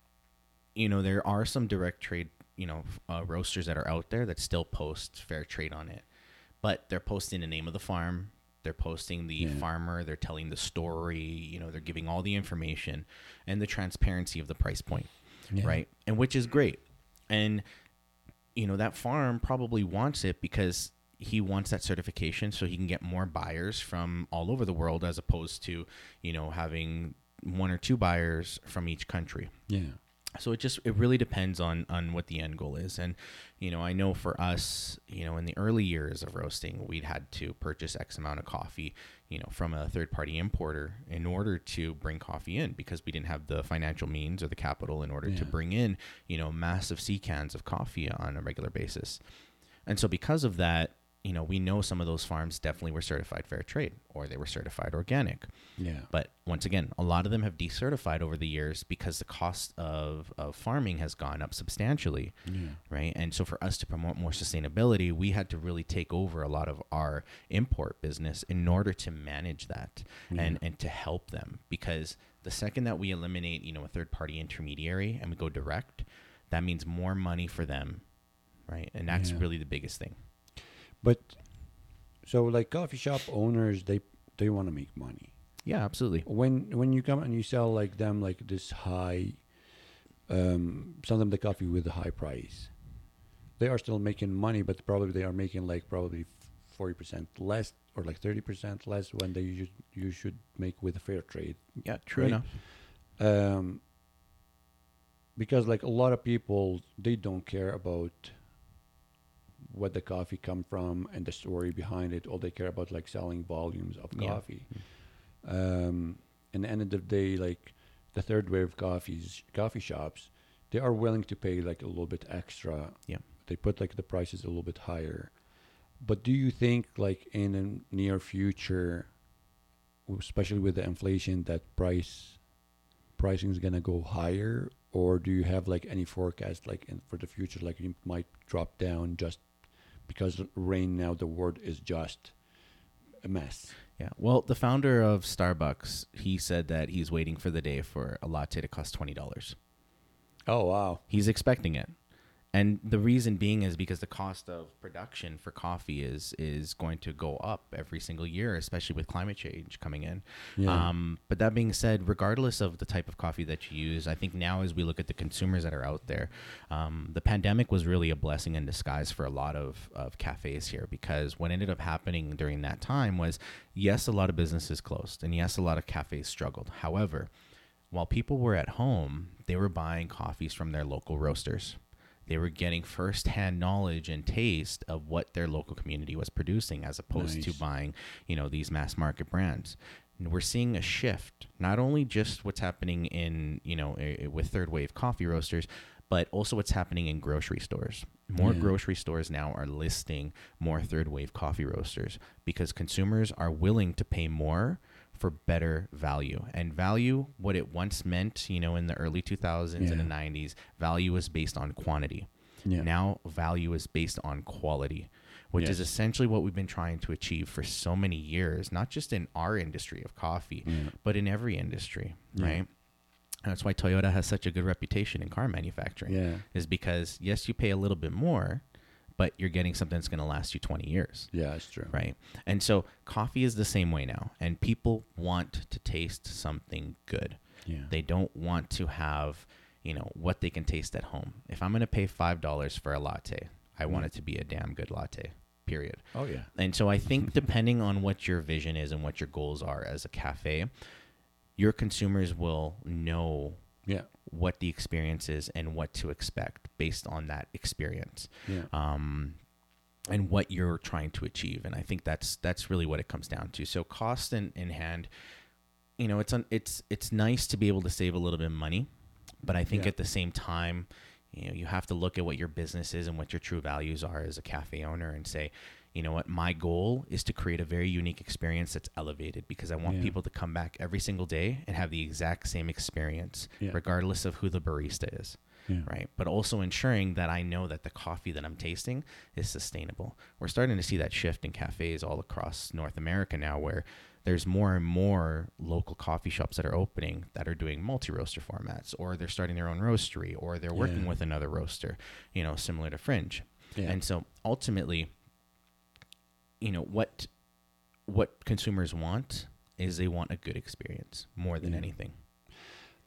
you know there are some direct trade you know uh, roasters that are out there that still post fair trade on it, but they're posting the name of the farm, They're posting the Yeah. farmer, they're telling the story, you know, they're giving all the information and the transparency of the price point, Yeah. right? And which is great. And you know, that farm probably wants it because he wants that certification so he can get more buyers from all over the world as opposed to, you know, having one or two buyers from each country Yeah. So it just it really depends on on what the end goal is. And you know i know for us you know in the early years of roasting we'd had to purchase x amount of coffee you know from a third party importer in order to bring coffee in because we didn't have the financial means or the capital in order to bring in you know massive sea cans of coffee on a regular basis. And so because of that you know we know some of those farms definitely were certified fair trade or they were certified organic Yeah. but once again, a lot of them have decertified over the years because the cost of, of farming has gone up substantially, Yeah. right? And so for us to promote more sustainability, we had to really take over a lot of our import business in order to manage that and, and to help them. Because the second that we eliminate, you know, a third party intermediary and we go direct, that means more money for them, right? And that's Yeah. really the biggest thing. But so like coffee shop owners, they they want to make money. Yeah, absolutely. When when you come and you sell like them like this high, um, sell them the coffee with a high price, they are still making money, but probably they are making like probably forty percent less or like thirty percent less when they you you should make with a fair trade. Yeah, true Right. enough. um, because like a lot of people they don't care about what the coffee come from and the story behind it. All they care about like selling volumes of Yeah. coffee. Um and the end of the day like the third wave coffees coffee shops they are willing to pay like a little bit extra. Yeah. they put like the prices a little bit higher. But do you think like in the near future especially with the inflation that price pricing is gonna go higher, or do you have like any forecast like in, for the future, like it might drop down just because rain now the world is just a mess. Yeah. Well, the founder of Starbucks, he said that he's waiting for the day for a latte to cost twenty dollars. Oh wow! He's expecting it. And the reason being is because the cost of production for coffee is is going to go up every single year, especially with climate change coming in. Yeah. Um, but that being said, regardless of the type of coffee that you use, I think now as we look at the consumers that are out there, um, the pandemic was really a blessing in disguise for a lot of, of cafes here because what ended up happening during that time was yes, a lot of businesses closed and yes, a lot of cafes struggled. However, while people were at home, they were buying coffees from their local roasters. They were getting firsthand knowledge and taste of what their local community was producing as opposed to buying, you know, these mass market brands. And we're seeing a shift, not only just what's happening in, you know, eh, with third wave coffee roasters, but also what's happening in grocery stores. More Yeah. grocery stores now are listing more third wave coffee roasters because consumers are willing to pay more for better value. And value, what it once meant, you know, in the early 2000s and the 90s, value was based on quantity. yeah. Now, value is based on quality, which is essentially what we've been trying to achieve for so many years, not just in our industry of coffee, Yeah. but in every industry, Yeah. right? And that's why Toyota has such a good reputation in car manufacturing, Yeah. is because, yes, you pay a little bit more, but you're getting something that's going to last you 20 years Yeah, that's true. right? And so coffee is the same way now, and people want to taste something good. Yeah. They don't want to have, you know, what they can taste at home. If I'm going to pay five dollars for a latte, I want Mm. it to be a damn good latte. Period. oh yeah. And so I think *laughs* depending on what your vision is and what your goals are as a cafe, your consumers will know Yeah. What the experience is and what to expect based on that experience Yeah. um, and what you're trying to achieve. And I think that's that's really what it comes down to. So cost in, in hand, you know, it's un, it's it's nice to be able to save a little bit of money, but I think Yeah. at the same time, you know, you have to look at what your business is and what your true values are as a cafe owner and say, you know what, my goal is to create a very unique experience that's elevated because I want Yeah. people to come back every single day and have the exact same experience, Yeah. regardless of who the barista is Yeah. right? But also ensuring that I know that the coffee that I'm tasting is sustainable. We're starting to see that shift in cafes all across North America now, where there's more and more local coffee shops that are opening that are doing multi roaster formats, or they're starting their own roastery, or they're working Yeah. with another roaster, you know, similar to Fringe. Yeah. And so ultimately, you know, what what consumers want is they want a good experience more than Yeah. anything.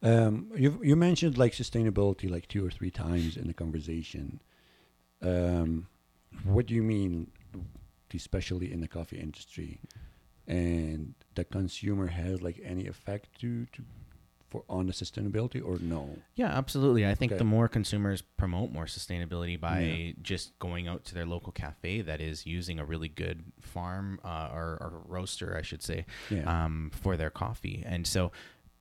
Um, you you mentioned like sustainability like two or three times in the conversation. Um, what do you mean, especially in the coffee industry, and the consumer has like any effect to to for on the sustainability or no? Yeah, absolutely. I think Okay. the more consumers promote more sustainability by Yeah. just going out to their local cafe that is using a really good farm uh, or, or roaster, I should say, Yeah. um, for their coffee. And so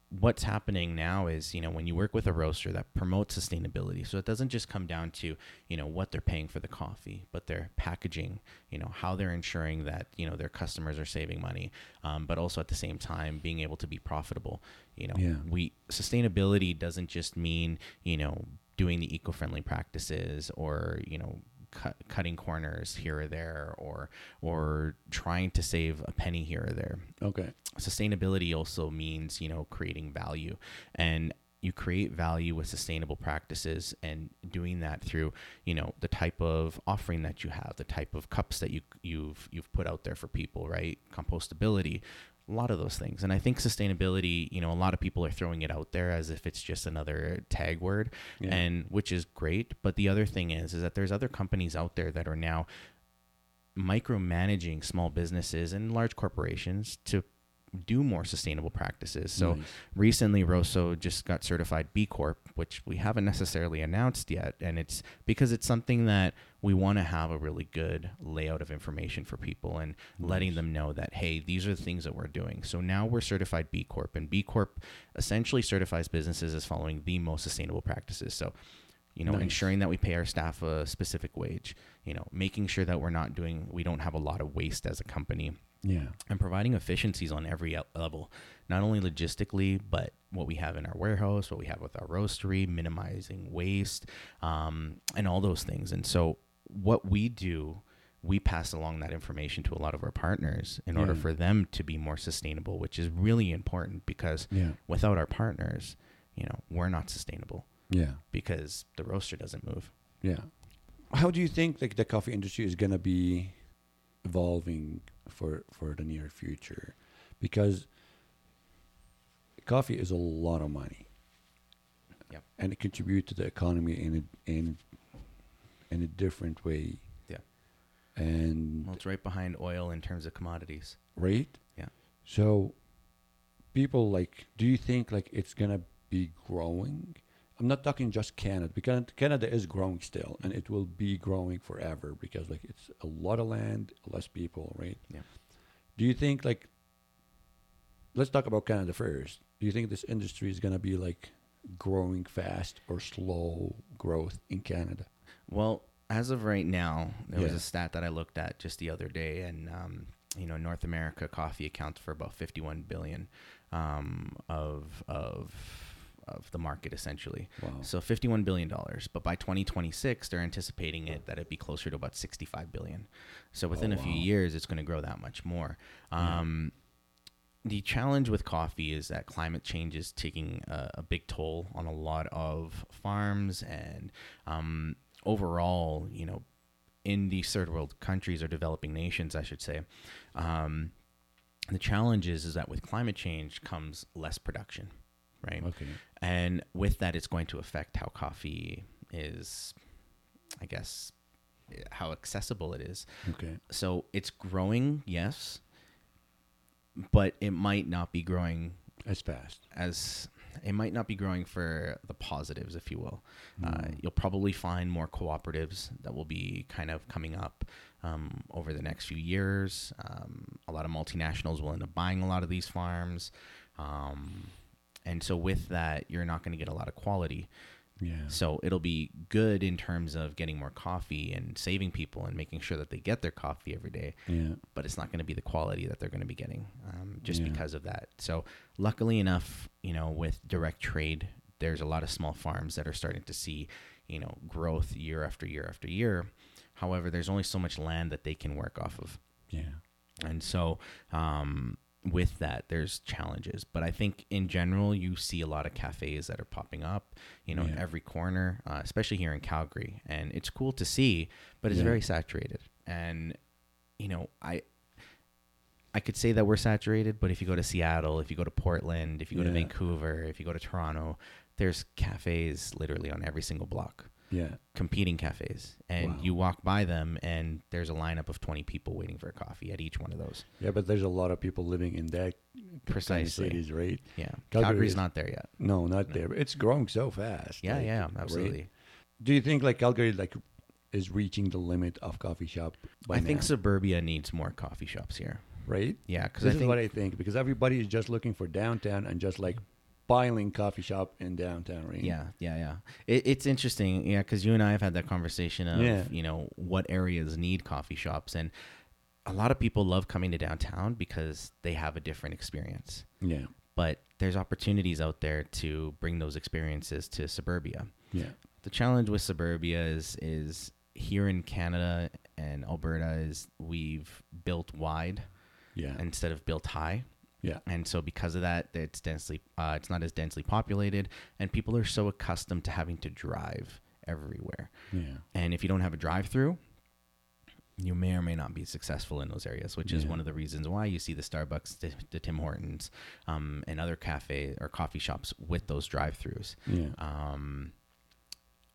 what's happening now is, you know, when you work with a roaster that promotes sustainability, so it doesn't just come down to, you know, what they're paying for the coffee, but their packaging, you know, how they're ensuring that, you know, their customers are saving money, um, but also at the same time being able to be profitable. You know, Yeah. we sustainability doesn't just mean, you know, doing the eco-friendly practices or, you know, cut, cutting corners here or there or or trying to save a penny here or there okay. Sustainability also means you know creating value. And you create value with sustainable practices and doing that through you know the type of offering that you have the type of cups that you you've you've put out there for people right? Compostability a lot of those things. And i think sustainability you know a lot of people are throwing it out there as if it's just another tag word Yeah. and which is great. But the other thing is is that there's other companies out there that are now micromanaging small businesses and large corporations to do more sustainable practices. So Nice. recently Rosso just got certified B Corp, which we haven't necessarily announced yet, and it's because it's something that we want to have a really good layout of information for people and letting them know that hey, these are the things that we're doing. So now we're certified B Corp, and B Corp essentially certifies businesses as following the most sustainable practices. So you know, Nice. ensuring that we pay our staff a specific wage, you know, making sure that we're not doing, we don't have a lot of waste as a company, yeah. and providing efficiencies on every level, not only logistically, but what we have in our warehouse, what we have with our roastery, minimizing waste, um, and all those things. And so, what we do, we pass along that information to a lot of our partners in order for them to be more sustainable, which is really important because Yeah. without our partners, you know, we're not sustainable Yeah. because the roaster doesn't move. Yeah. How do you think like the coffee industry is gonna be evolving for for the near future? Because coffee is a lot of money. Yep. And it contributes to the economy in a in in a different way. Yeah. And Well, it's right behind oil in terms of commodities. right? Yeah. So people like do you think like it's gonna be growing? I'm not talking just Canada because Canada is growing still and it will be growing forever because like it's a lot of land, less people, right? Yeah. Do you think like let's talk about Canada first. Do you think this industry is gonna be like growing fast or slow growth in Canada? Well, as of right now, there was a stat that I looked at just the other day, and um, you know, North America coffee accounts for about 51 billion um, of of of the market essentially. Wow. So 51 billion dollars, but by 2026 they're anticipating it that it'd be closer to about 65 billion. So within Oh, a few years it's going to grow that much more. Yeah. Um, the challenge with coffee is that climate change is taking a, a big toll on a lot of farms and um, overall, you know, in these third world countries or developing nations, I should say, um, the challenge is, is that with climate change comes less production, right? Okay. And with that, it's going to affect how coffee is, I guess, how accessible it is. Okay. So it's growing, yes, but it might not be growing As fast. as it might not be growing for the positives, if you will. Uh, Mm. you'll probably find more cooperatives that will be kind of coming up um, over the next few years. Um, a lot of multinationals will end up buying a lot of these farms. Um, and so, with that, you're not going to get a lot of quality. Yeah. So, it'll be good in terms of getting more coffee and saving people and making sure that they get their coffee every day Yeah. but it's not going to be the quality that they're going to be getting um, just Yeah. because of that. So, luckily enough, you know, with direct trade, there's a lot of small farms that are starting to see, you know, growth year after year after year. However, there's only so much land that they can work off of. Yeah. And so, um, with that, there's challenges. But I think in general, you see a lot of cafes that are popping up, you know, in every corner, uh, especially here in Calgary. And it's cool to see, but it's Yeah. very saturated. And, you know, I. I could say that we're saturated, but if you go to Seattle, if you go to Portland, if you go to Vancouver, if you go to Toronto, there's cafes literally on every single block, Yeah. competing cafes, and Wow. you walk by them, and there's a lineup of 20 people waiting for a coffee at each one of those. Yeah, but there's a lot of people living in that kind of Precisely. cities, right? Yeah, Calgary Calgary's is- not there yet. No, not there. It's growing so fast. Yeah, like, yeah, right? absolutely. Do you think like Calgary like is reaching the limit of coffee shop by I think suburbia needs more coffee shops here. right? Yeah, because This I is think what I think because everybody is just looking for downtown and just like piling coffee shop in downtown, right? Yeah, yeah, yeah. It, it's interesting, yeah, because you and I have had that conversation of, Yeah. you know, what areas need coffee shops, and a lot of people love coming to downtown because they have a different experience. Yeah. But there's opportunities out there to bring those experiences to suburbia. Yeah. The challenge with suburbia is is here in Canada and Alberta is we've built wide Yeah. instead of built high. Yeah. and so because of that it's densely uh, it's not as densely populated and people are so accustomed to having to drive everywhere Yeah. and if you don't have a drive through you may or may not be successful in those areas which is one of the reasons why you see the starbucks the, the tim hortons um, and other cafe or coffee shops with those drive throughs Yeah. um,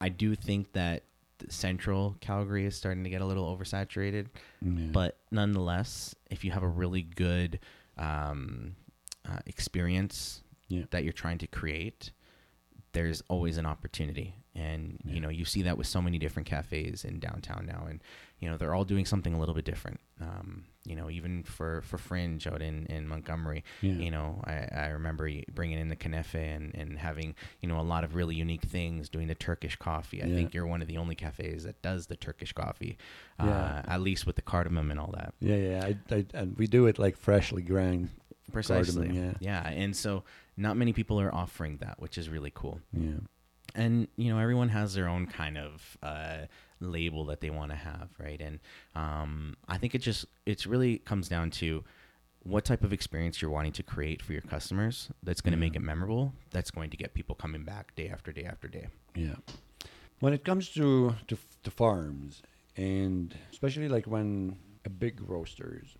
i do think that central calgary is starting to get a little oversaturated yeah. but nonetheless, if you have a really good um, uh, experience Yeah. that you're trying to create, there's always an opportunity. And Yeah. you know, you see that with so many different cafes in downtown now, and you know, they're all doing something a little bit different. Um, you know, even for for Fringe out in in Montgomery, yeah. you know, I, I remember bringing in the Canefe and, and having, you know, a lot of really unique things, doing the Turkish coffee. I Yeah. think you're one of the only cafes that does the Turkish coffee, Yeah. uh, at least with the cardamom and all that. yeah, yeah. I, I, and we do it like freshly ground. Precisely. Cardamom, yeah. And so not many people are offering that, which is really cool. Yeah. And, you know, everyone has their own kind of uh, label that they want to have, right? And um, I think it just, it's really comes down to what type of experience you're wanting to create for your customers that's going to make it memorable, that's going to get people coming back day after day after day. Yeah. When it comes to, to to farms, and especially like when a big roasters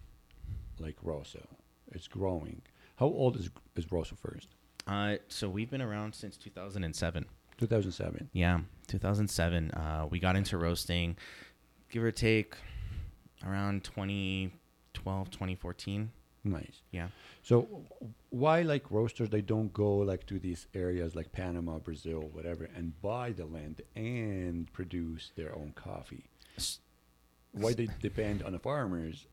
like Rosso is growing, how old is is Rosso first? Uh, so we've been around since 2007. 2007. Yeah, 2007. Uh, we got into roasting, give or take, around 2012, 2014. Nice. Yeah. So why like roasters they don't go like to these areas like Panama, Brazil, whatever, and buy the land and produce their own coffee? Why they depend on the farmers?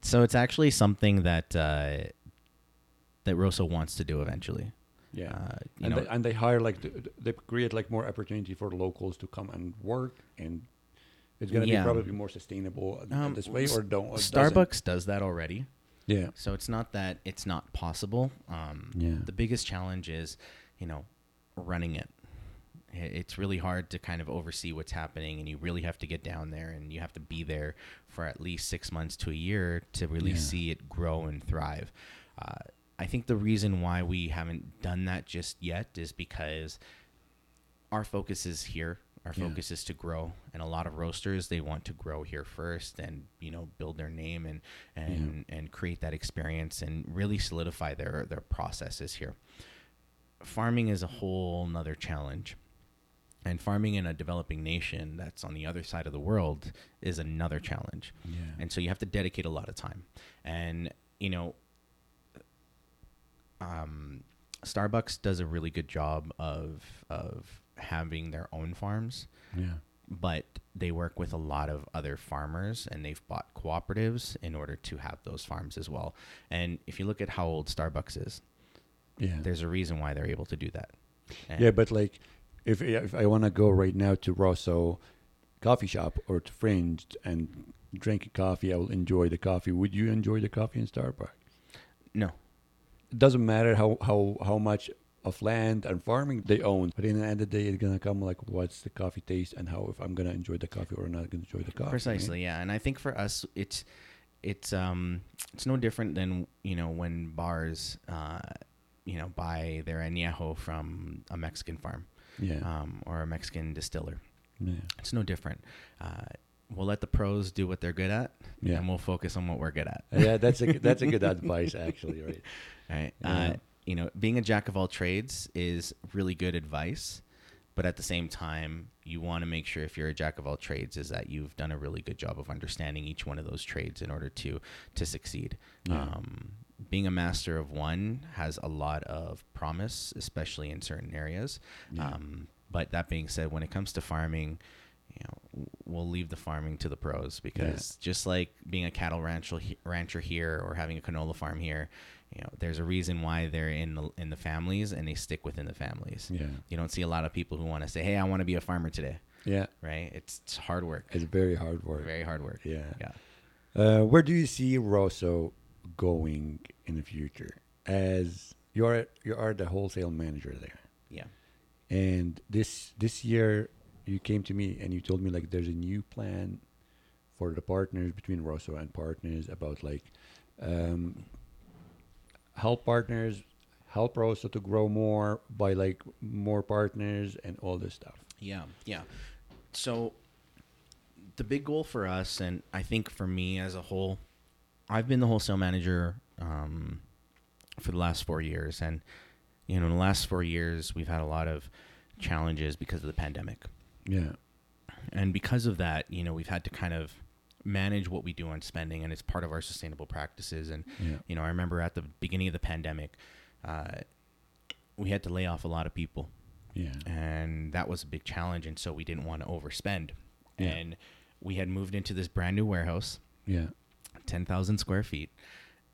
So it's actually something that uh, that Rosso wants to do eventually. Yeah. Uh, and, know, they, and they hire like the, they create like more opportunity for the locals to come and work and it's gonna Yeah. be probably more sustainable Um, this way or don't or doesn't. Starbucks does that already. yeah So it's not that it's not possible. Um, Yeah. The biggest challenge is, you know, running it. It's really hard to kind of oversee what's happening, and you really have to get down there, and you have to be there for at least six months to a year to really Yeah. see it grow and thrive. Uh, I think the reason why we haven't done that just yet is because our focus is here. Our Yeah. focus is to grow, and a lot of roasters they want to grow here first, and you know build their name and and and create that experience and really solidify their their processes here. Farming is a whole nother challenge, and farming in a developing nation that's on the other side of the world is another challenge. yeah And so you have to dedicate a lot of time. And, you know, um, Starbucks does a really good job of, of having their own farms, yeah. but they work with a lot of other farmers and they've bought cooperatives in order to have those farms as well. And if you look at how old Starbucks is, yeah. there's a reason why they're able to do that. And yeah but like if if I want to go right now to Rosso coffee shop or to Fringe and drink a coffee I will enjoy the coffee. Would you enjoy the coffee in Starbucks? No, it doesn't matter how how how much of land and farming they own but in the end of the day it's gonna come like what's the coffee taste and how if i'm gonna enjoy the coffee or not gonna enjoy the coffee right? precisely yeah and i think for us it's it's um it's no different than you know when bars uh you know buy their añejo from a mexican farm yeah um or a mexican distiller yeah it's no different uh we'll let the pros do what they're good at, Yeah. and we'll focus on what we're good at. yeah, that's a that's a good *laughs* advice actually, right? Right. Yeah. Uh, you know, being a jack of all trades is really good advice, but at the same time, you want to make sure if you're a jack of all trades is that you've done a really good job of understanding each one of those trades in order to to succeed. Yeah. Um, being a master of one has a lot of promise, especially in certain areas. Yeah. Um, but that being said, when it comes to farming, you know, we'll leave the farming to the pros because just like being a cattle rancher, rancher here or having a canola farm here, you know, there's a reason why they're in the in the families and they stick within the families. Yeah, You don't see a lot of people who want to say, "Hey, I want to be a farmer today." yeah, Right? It's, it's hard work. it's very hard work. Very hard work. Yeah. Yeah. Uh, where do you see Rosso going in the future? As you're you are the wholesale manager there, Yeah. and this this year you came to me and you told me like there's a new plan for the partners between Rosso and partners about like um, help partners help Rosso to grow more by like more partners and all this stuff. Yeah, yeah. So the big goal for us, and I think for me as a whole, I've been the wholesale manager um, for the last four years, and you know, in the last four years, we've had a lot of challenges because of the pandemic, Yeah, and because of that, you know, we've had to kind of manage what we do on spending, and it's part of our sustainable practices. And yeah, you know, I remember at the beginning of the pandemic, uh, we had to lay off a lot of people. Yeah, and that was a big challenge and so we didn't want to overspend. Yeah. and we had moved into this brand new warehouse. Yeah, 10,000 square feet.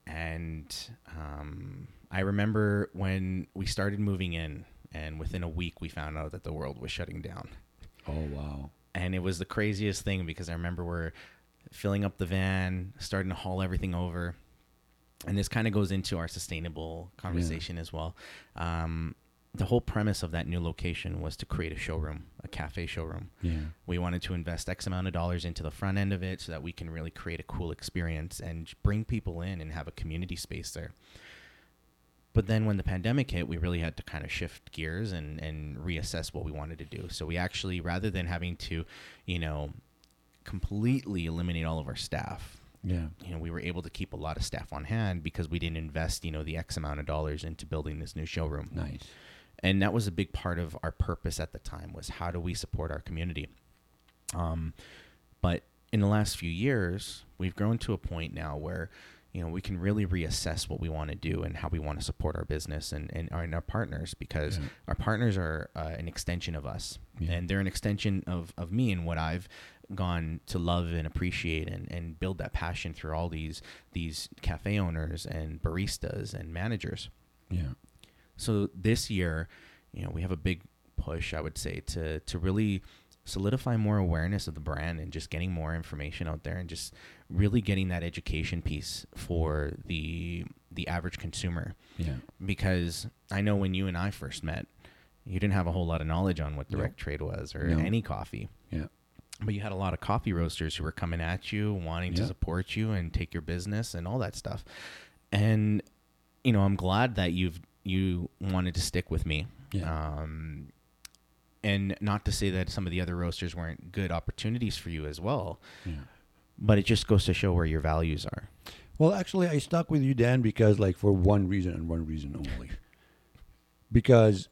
And um, i remember when we started moving in and within a week we found out that the world was shutting down. Oh wow. and it was the craziest thing because I remember we're filling up the van, starting to haul everything over, and this kind of goes into our sustainable conversation as well. Um, the whole premise of that new location was to create a showroom, a cafe showroom. Yeah. We wanted to invest X amount of dollars into the front end of it so that we can really create a cool experience and bring people in and have a community space there. But then when the pandemic hit, we really had to kind of shift gears and, and reassess what we wanted to do. So we actually, rather than having to, you know, completely eliminate all of our staff, Yeah. you know, we were able to keep a lot of staff on hand because we didn't invest, you know, the X amount of dollars into building this new showroom Nice. and that was a big part of our purpose at the time was how do we support our community um, but in the last few years we've grown to a point now where you know we can really reassess what we want to do and how we want to support our business and, and, our, and our partners because Yeah. our partners are uh, an extension of us Yeah. and they're an extension of, of me and what I've gone to love and appreciate and, and build that passion through all these these cafe owners and baristas and managers Yeah. so this year, you know, we have a big push, I would say, to to really solidify more awareness of the brand and just getting more information out there and just really getting that education piece for the the average consumer. Yeah. Because I know when you and I first met, you didn't have a whole lot of knowledge on what direct No. trade was or No. any coffee. Yeah. But you had a lot of coffee roasters who were coming at you, wanting to support you and take your business and all that stuff. And you know, I'm glad that you've you wanted to stick with me. Yeah. Um, and not to say that some of the other roasters weren't good opportunities for you as well, Yeah. but it just goes to show where your values are. Well, actually, I stuck with you, Dan, because like for one reason and one reason only. because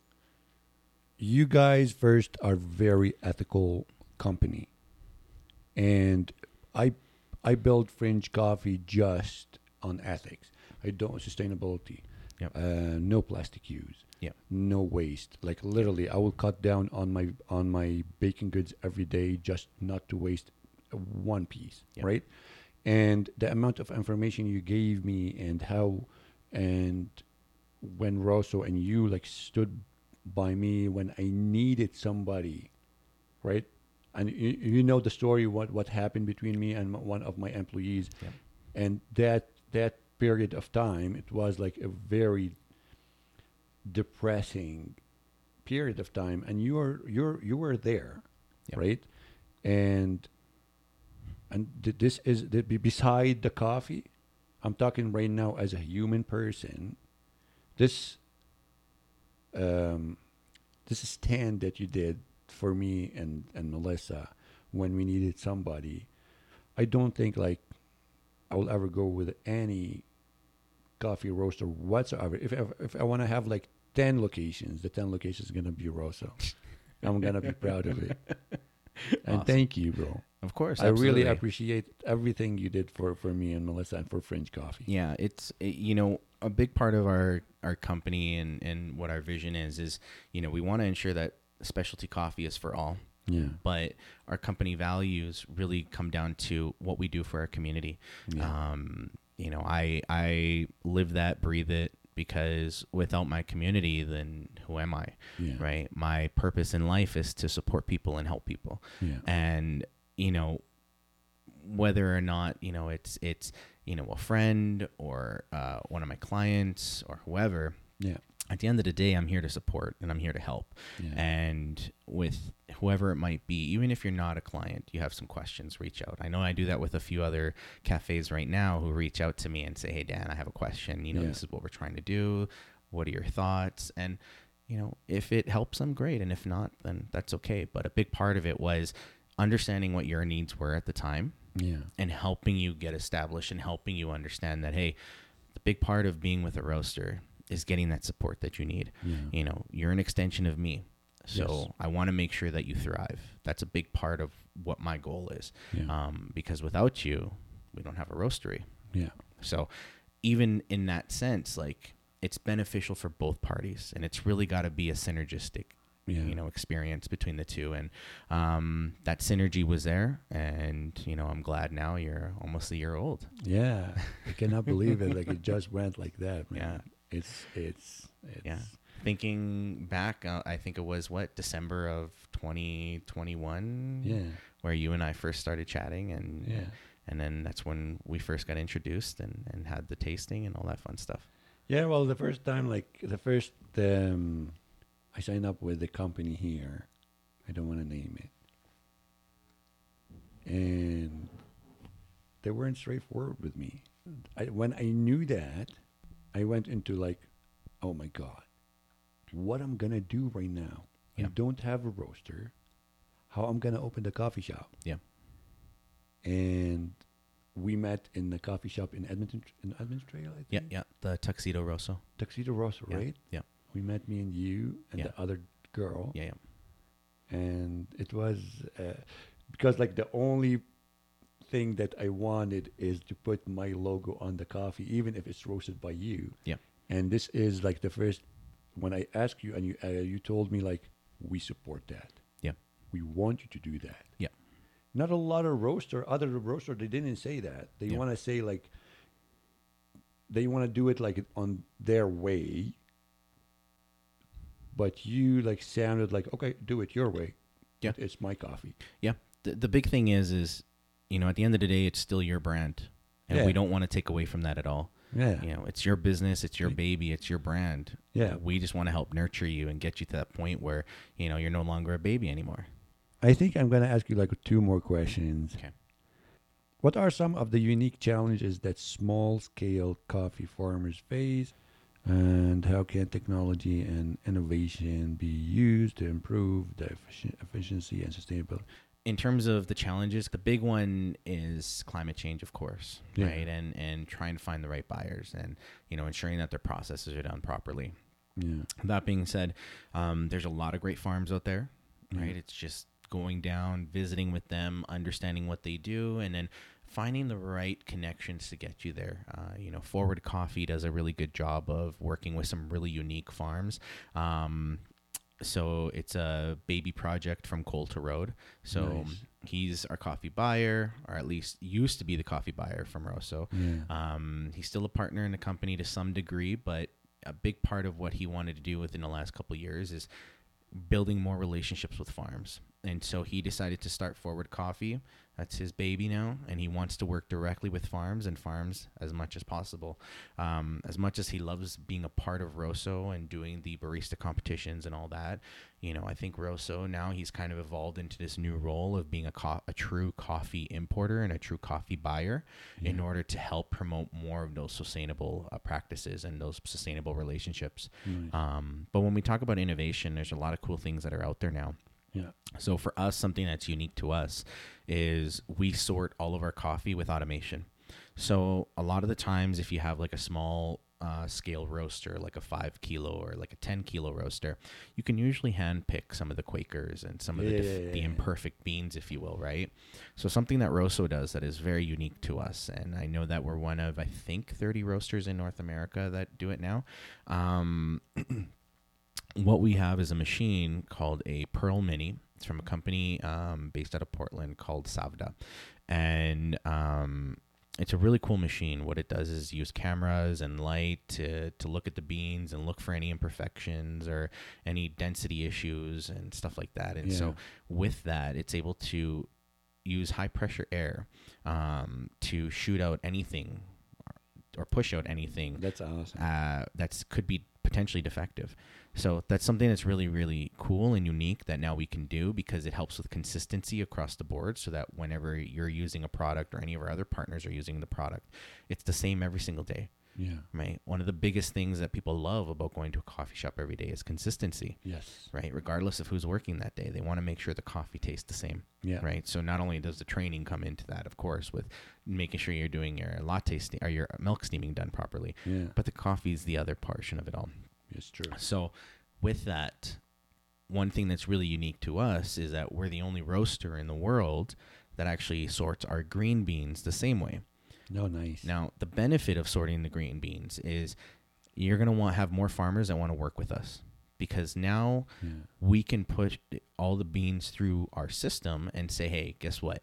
you guys first are very ethical company, and I I build Fringe Coffee just on ethics. I don't sustainability. Yep. Uh, no plastic use. Yep. No waste. Like literally, I will cut down on my on my baking goods every day just not to waste one piece. Yep. Right. And the amount of information you gave me and how and when Rosso and you like stood by me when I needed somebody, right? And you, you know the story what what happened between me and one of my employees, Yep. and that that period of time it was like a very depressing period of time, and you were you're you were there, Yep. right? And and th- this is th- beside the coffee. I'm talking right now as a human person. This um, this stand that you did for me and and Melissa when we needed somebody I don't think like I will ever go with any coffee roaster whatsoever. If if, if I want to have like ten locations, the ten locations is gonna be Rosso. I'm gonna be proud of it. And Awesome. thank you, bro. Of course, I really appreciate everything you did for for me and Melissa and for Fringe Coffee. Yeah, it's it, you know a big part of our our company and and what our vision is is you know we want to ensure that specialty coffee is for all. Yeah. But our company values really come down to what we do for our community. Yeah. Um, you know, I I live that, breathe it, because without my community, then who am I? Yeah. Right. My purpose in life is to support people and help people Yeah. and you know whether or not you know it's it's you know a friend or uh, one of my clients or whoever Yeah. At the end of the day i'm here to support and i'm here to help. Yeah. and with whoever it might be even if you're not a client you have some questions reach out. I know i do that with a few other cafes right now who reach out to me and say hey dan i have a question. You know Yeah. this is what we're trying to do. What are your thoughts? And you know if it helps them great. And if not then that's okay. But a big part of it was understanding what your needs were at the time Yeah. and helping you get established and helping you understand that hey the big part of being with a roaster is getting that support that you need Yeah. you know you're an extension of me so Yes. i want to make sure that you thrive that's a big part of what my goal is Yeah. um, because without you we don't have a roastery yeah. so even in that sense like it's beneficial for both parties and it's really got to be a synergistic Yeah. you know experience between the two and um, that synergy was there and you know i'm glad now you're almost a year old Yeah. I cannot believe it. Like it just went like that, man. Yeah. It's it's it's yeah thinking back uh, i think it was what december of 2021 Yeah. where you and i first started chatting and Yeah. and then that's when we first got introduced and, and had the tasting and all that fun stuff Yeah, well, the first time, like the first, um, I signed up with the company here. I don't want to name it, and they weren't straightforward with me. I, when I knew that, I went into like, oh my god, what I'm gonna do right now? Yeah. I don't have a roaster. How I'm gonna open the coffee shop? Yeah. And we met in the coffee shop in Edmonton, in Edmonton Trail. I think. yeah yeah the tuxedo rosso Tuxedo Rosso, Yeah, right? yeah. We met me and you and Yeah. the other girl, yeah yeah and it was uh, because like the only thing that I wanted is to put my logo on the coffee, even if it's roasted by you. Yeah. And this is like the first when I asked you and you uh, you told me like we support that. Yeah. We want you to do that. Yeah. Not a lot of roaster, other roaster, they didn't say that. They Yeah. want to say like they want to do it like on their way. But you like sounded like okay, do it your way. Yeah. It's my coffee. Yeah. The, the big thing is, is, you know, at the end of the day, it's still your brand. And Yeah. we don't want to take away from that at all. Yeah. You know, it's your business, it's your baby, it's your brand. Yeah. We just want to help nurture you and get you to that point where, you know, you're no longer a baby anymore. I think I'm going to ask you like two more questions. Okay. What are some of the unique challenges that small scale coffee farmers face? And how can technology and innovation be used to improve the effici- efficiency and sustainability? In terms of the challenges, the big one is climate change, of course, Yeah. right? And and trying to find the right buyers and you know ensuring that their processes are done properly. Yeah. That being said, um, there's a lot of great farms out there, Yeah. right? It's just going down, visiting with them, understanding what they do, and then finding the right connections to get you there. Uh, you know, Forward Coffee does a really good job of working with some really unique farms. Um, so it's a baby project from Coulter Road. So Nice. he's our coffee buyer, or at least used to be the coffee buyer from Rosso. Yeah. Um, he's still a partner in the company to some degree, but a big part of what he wanted to do within the last couple of years is building more relationships with farms. And so he decided to start Forward Coffee. That's his baby now, and he wants to work directly with farms and farms as much as possible. Um, as much as he loves being a part of Rosso and doing the barista competitions and all that, you know, I think Rosso now he's kind of evolved into this new role of being a, co- a true coffee importer and a true coffee buyer in order to help promote more of those sustainable uh, practices and those sustainable relationships. Nice. Um, but when we talk about innovation, there's a lot of cool things that are out there now. Yeah. So for us, something that's unique to us is we sort all of our coffee with automation. So a lot of the times, if you have like a small uh, scale roaster, like a five kilo or like a ten kilo roaster, you can usually hand pick some of the Quakers and some of the, def- yeah, yeah, the imperfect beans, if you will, right? So something that Rosso does that is very unique to us, and I know that we're one of I think thirty roasters in North America that do it now. Um, *clears throat* what we have is a machine called a Pearl Mini. It's from a company um, based out of Portland called Savor, and um, it's a really cool machine. What it does is use cameras and light to to look at the beans and look for any imperfections or any density issues and stuff like that. And Yeah. so with that, it's able to use high pressure air um, to shoot out anything or push out anything That's awesome. uh, that's could be potentially defective. So that's something that's really really cool and unique that now we can do because it helps with consistency across the board. So that whenever you're using a product or any of our other partners are using the product, it's the same every single day. yeah. Right. One of the biggest things that people love about going to a coffee shop every day is consistency. Yes. Right. Regardless of who's working that day, they want to make sure the coffee tastes the same Yeah. right? So not only does the training come into that, of course, with making sure you're doing your latte ste- or your milk steaming done properly, Yeah. but the coffee is the other portion of it all. It's true. So with that, one thing that's really unique to us is that we're the only roaster in the world that actually sorts our green beans the same way. No, nice. Now, the benefit of sorting the green beans is you're going to want have more farmers that want to work with us because now Yeah. we can put all the beans through our system and say, hey, guess what?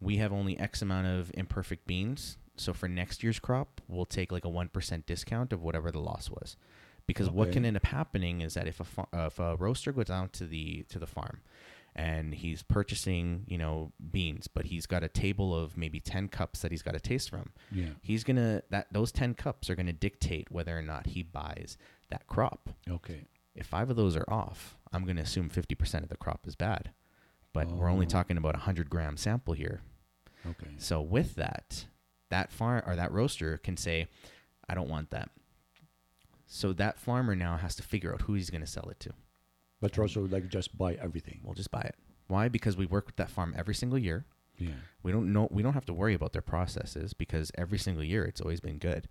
We have only X amount of imperfect beans. So for next year's crop, we'll take like a 1% discount of whatever the loss was. Because what can end up happening is that if a, fa- uh, if a roaster goes out to the to the farm and he's purchasing, you know, beans, but he's got a table of maybe 10 cups that he's got to taste from, Yeah. he's to that those 10 cups are going to dictate whether or not he buys that crop Okay. if five of those are off, I'm going to assume 50% of the crop is bad. But we're only Oh. talking about a 100 gram sample here. Okay. So with that, that farm or that roaster can say, I don't want that. So that farmer now has to figure out who he's going to sell it to. But also like just buy everything. We'll just buy it. Why? Because we work with that farm every single year. Yeah. We don't know we don't have to worry about their processes because every single year it's always been good.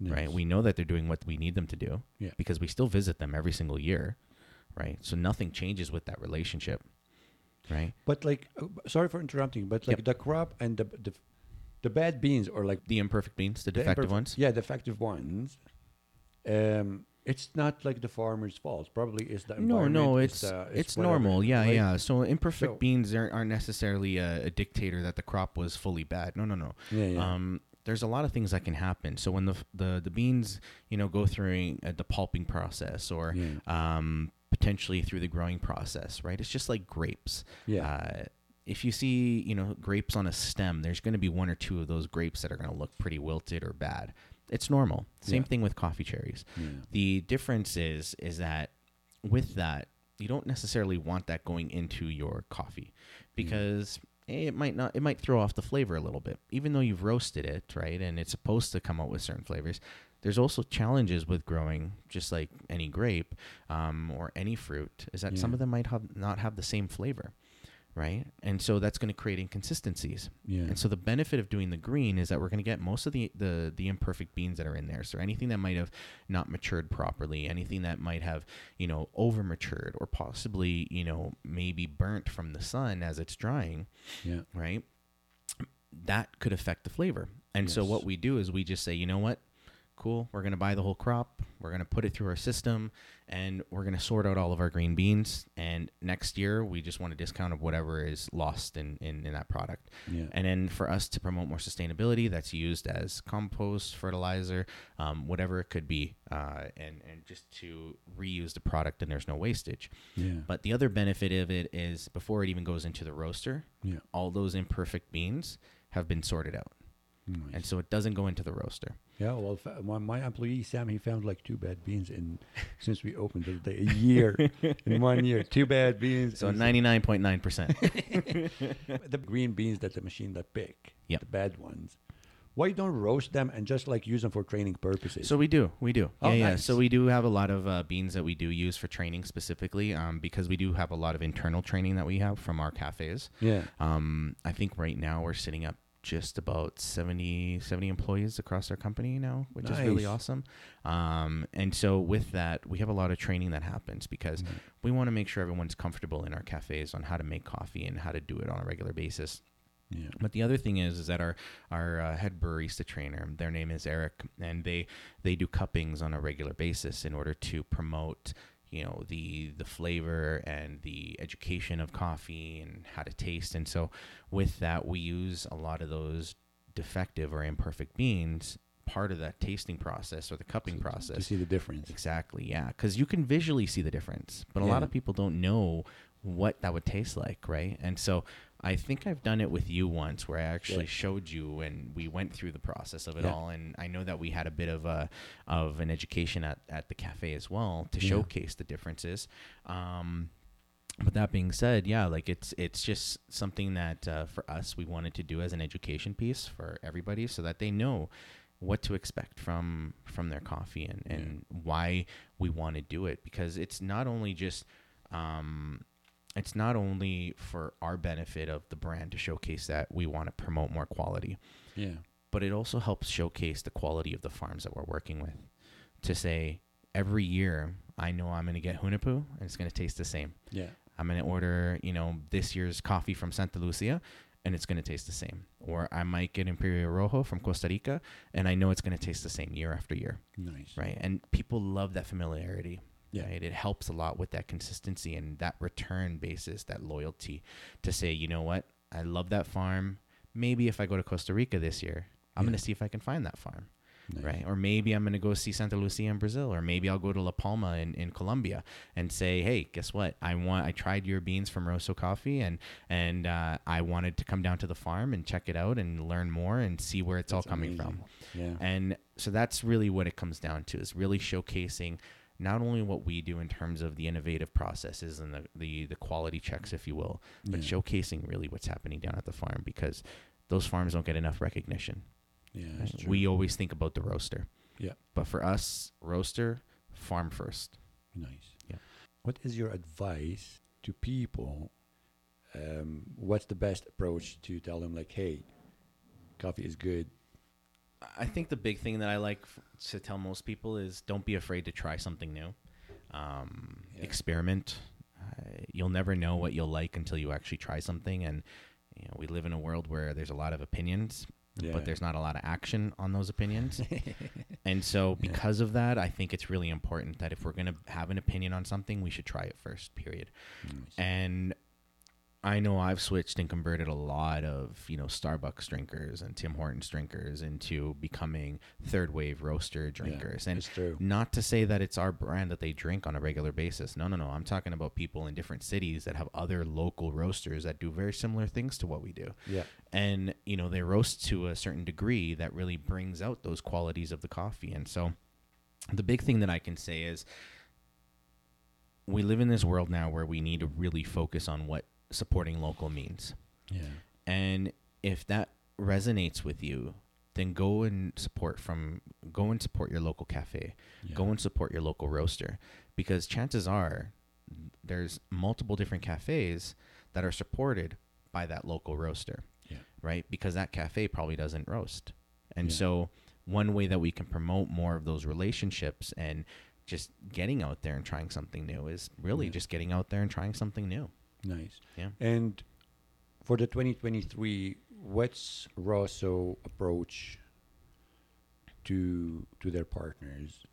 Right? We know that they're doing what we need them to do. Yeah. because we still visit them every single year, right? So nothing changes with that relationship, right? But like, uh, sorry for interrupting, but like Yep. the crop and the the, the bad beans or like The imperfect beans, the the defective ones. Yeah, defective ones. Um, it's not like the farmer's fault. Probably is the No, no, environment, it's the- it's whatever, normal. Yeah, right? yeah. So imperfect So- beans aren't, aren't necessarily a, a dictator that the crop was fully bad. No, no, no. Yeah, yeah. Um, there's a lot of things that can happen. So when the the the beans, you know, go through uh, the pulping process or Yeah. um, potentially through the growing process, right? It's just like grapes. Yeah. Uh, if you see, you know, grapes on a stem, there's going to be one or two of those grapes that are going to look pretty wilted or bad. It's normal. Same Yeah. thing with coffee cherries. yeah. The difference is is that with that, you don't necessarily want that going into your coffee because eh, it might not it might throw off the flavor a little bit. Even though you've roasted it, right? And it's supposed to come out with certain flavors. There's also challenges with growing, just like any grape um, or any fruit, is that some of them might have not have the same flavor, right? And so that's going to create inconsistencies. Yeah. And so the benefit of doing the green is that we're going to get most of the, the the imperfect beans that are in there. So anything that might have not matured properly, anything that might have, you know, over matured or possibly, you know, maybe burnt from the sun as it's drying, yeah. right? That could affect the flavor. And so what we do is we just say, you know what? Cool. We're going to buy the whole crop. We're going to put it through our system and we're going to sort out all of our green beans. And next year, we just want a discount of whatever is lost in, in, in that product. Yeah. And then for us to promote more sustainability, that's used as compost, fertilizer, um, whatever it could be, uh, and and just to reuse the product and there's no wastage. Yeah. But the other benefit of it is before it even goes into the roaster, yeah. all those imperfect beans have been sorted out, Nice. and so it doesn't go into the roaster. Yeah, well, my, my employee Sam, he found like two bad beans in since we opened the, the a year *laughs* in one year, two bad beans. So ninety nine point nine percent. *laughs* the green beans that the machine that pick, Yep. the bad ones. Why don't roast them and just like use them for training purposes? So we do, we do. Oh, yeah, yeah. So we do have a lot of uh, beans that we do use for training specifically, um, because we do have a lot of internal training that we have from our cafes. yeah, Um, I think right now we're sitting up just about 70, 70 employees across our company now, which is really awesome. Um, and so with that, we have a lot of training that happens because we want to make sure everyone's comfortable in our cafes on how to make coffee and how to do it on a regular basis. yeah, But the other thing is, is that our our uh, head barista trainer, their name is Eric, and they they do cuppings on a regular basis in order to promote, you know, the the flavor and the education of coffee and how to taste. And so, with that, we use a lot of those defective or imperfect beans part of that tasting process or the cupping to process. see the difference. Exactly, yeah, because you can visually see the difference, but a lot of people don't know what that would taste like, right? And so I think I've done it with you once, where I actually Yeah. showed you, and we went through the process of it Yeah. all. And I know that we had a bit of a of an education at at the cafe as well to Yeah. showcase the differences. Um, but that being said, yeah, like it's it's just something that uh, for us we wanted to do as an education piece for everybody, so that they know what to expect from from their coffee and and why we want to do it because it's not only just um, it's not only for our benefit of the brand to showcase that we want to promote more quality, Yeah, but it also helps showcase the quality of the farms that we're working with. To say every year, I know I'm going to get Hunapu and it's going to taste the same. yeah, I'm going to order, you know, this year's coffee from Santa Lucia and it's going to taste the same. Or I might get Imperial Rojo from Costa Rica and I know it's going to taste the same year after year, nice. right? And people love that familiarity. Yeah. Right? It helps a lot with that consistency and that return basis, that loyalty to say, you know what, I love that farm. Maybe if I go to Costa Rica this year, I'm Yeah. going to see if I can find that farm nice. right? Or maybe I'm going to go see Santa Lucia in Brazil, or maybe I'll go to La Palma in, in Colombia and say, hey, guess what? I want I tried your beans from Rosso Coffee, and and uh, I wanted to come down to the farm and check it out and learn more and see where it's all coming amazing. from. Yeah, And so that's really what it comes down to is really showcasing not only what we do in terms of the innovative processes and the, the, the quality checks, if you will, but Yeah. showcasing really what's happening down at the farm because those farms don't get enough recognition. yeah, Right? that's true. We always think about the roaster. Yeah. But for us, roaster, farm first. Nice. Yeah. What is your advice to people? Um, what's the best approach to tell them like, hey, coffee is good. I think the big thing that I like f- to tell most people is don't be afraid to try something new. Um, Yeah. Experiment. Uh, you'll never know what you'll like until you actually try something. And you know, we live in a world where there's a lot of opinions, Yeah. but there's not a lot of action on those opinions. *laughs* and so, because of that, I think it's really important that if we're going to have an opinion on something, we should try it first. Period. Nice. And I know I've switched and converted a lot of, you know, Starbucks drinkers and Tim Hortons drinkers into becoming third wave roaster drinkers. and it's true. not to say that it's our brand that they drink on a regular basis. No, no, no. I'm talking about people in different cities that have other local roasters that do very similar things to what we do. Yeah. And, you know, they roast to a certain degree that really brings out those qualities of the coffee. And so the big thing that I can say is we live in this world now where we need to really focus on what supporting local means. Yeah. And if that resonates with you, then go and support from go and support your local cafe. Yeah. Go and support your local roaster because chances are there's multiple different cafes that are supported by that local roaster, Yeah. right? Because that cafe probably doesn't roast. And Yeah. so one way that we can promote more of those relationships and just getting out there and trying something new is really just getting out there and trying something new. Nice. Yeah. And for the 2023, what's Rosso approach to to their partners?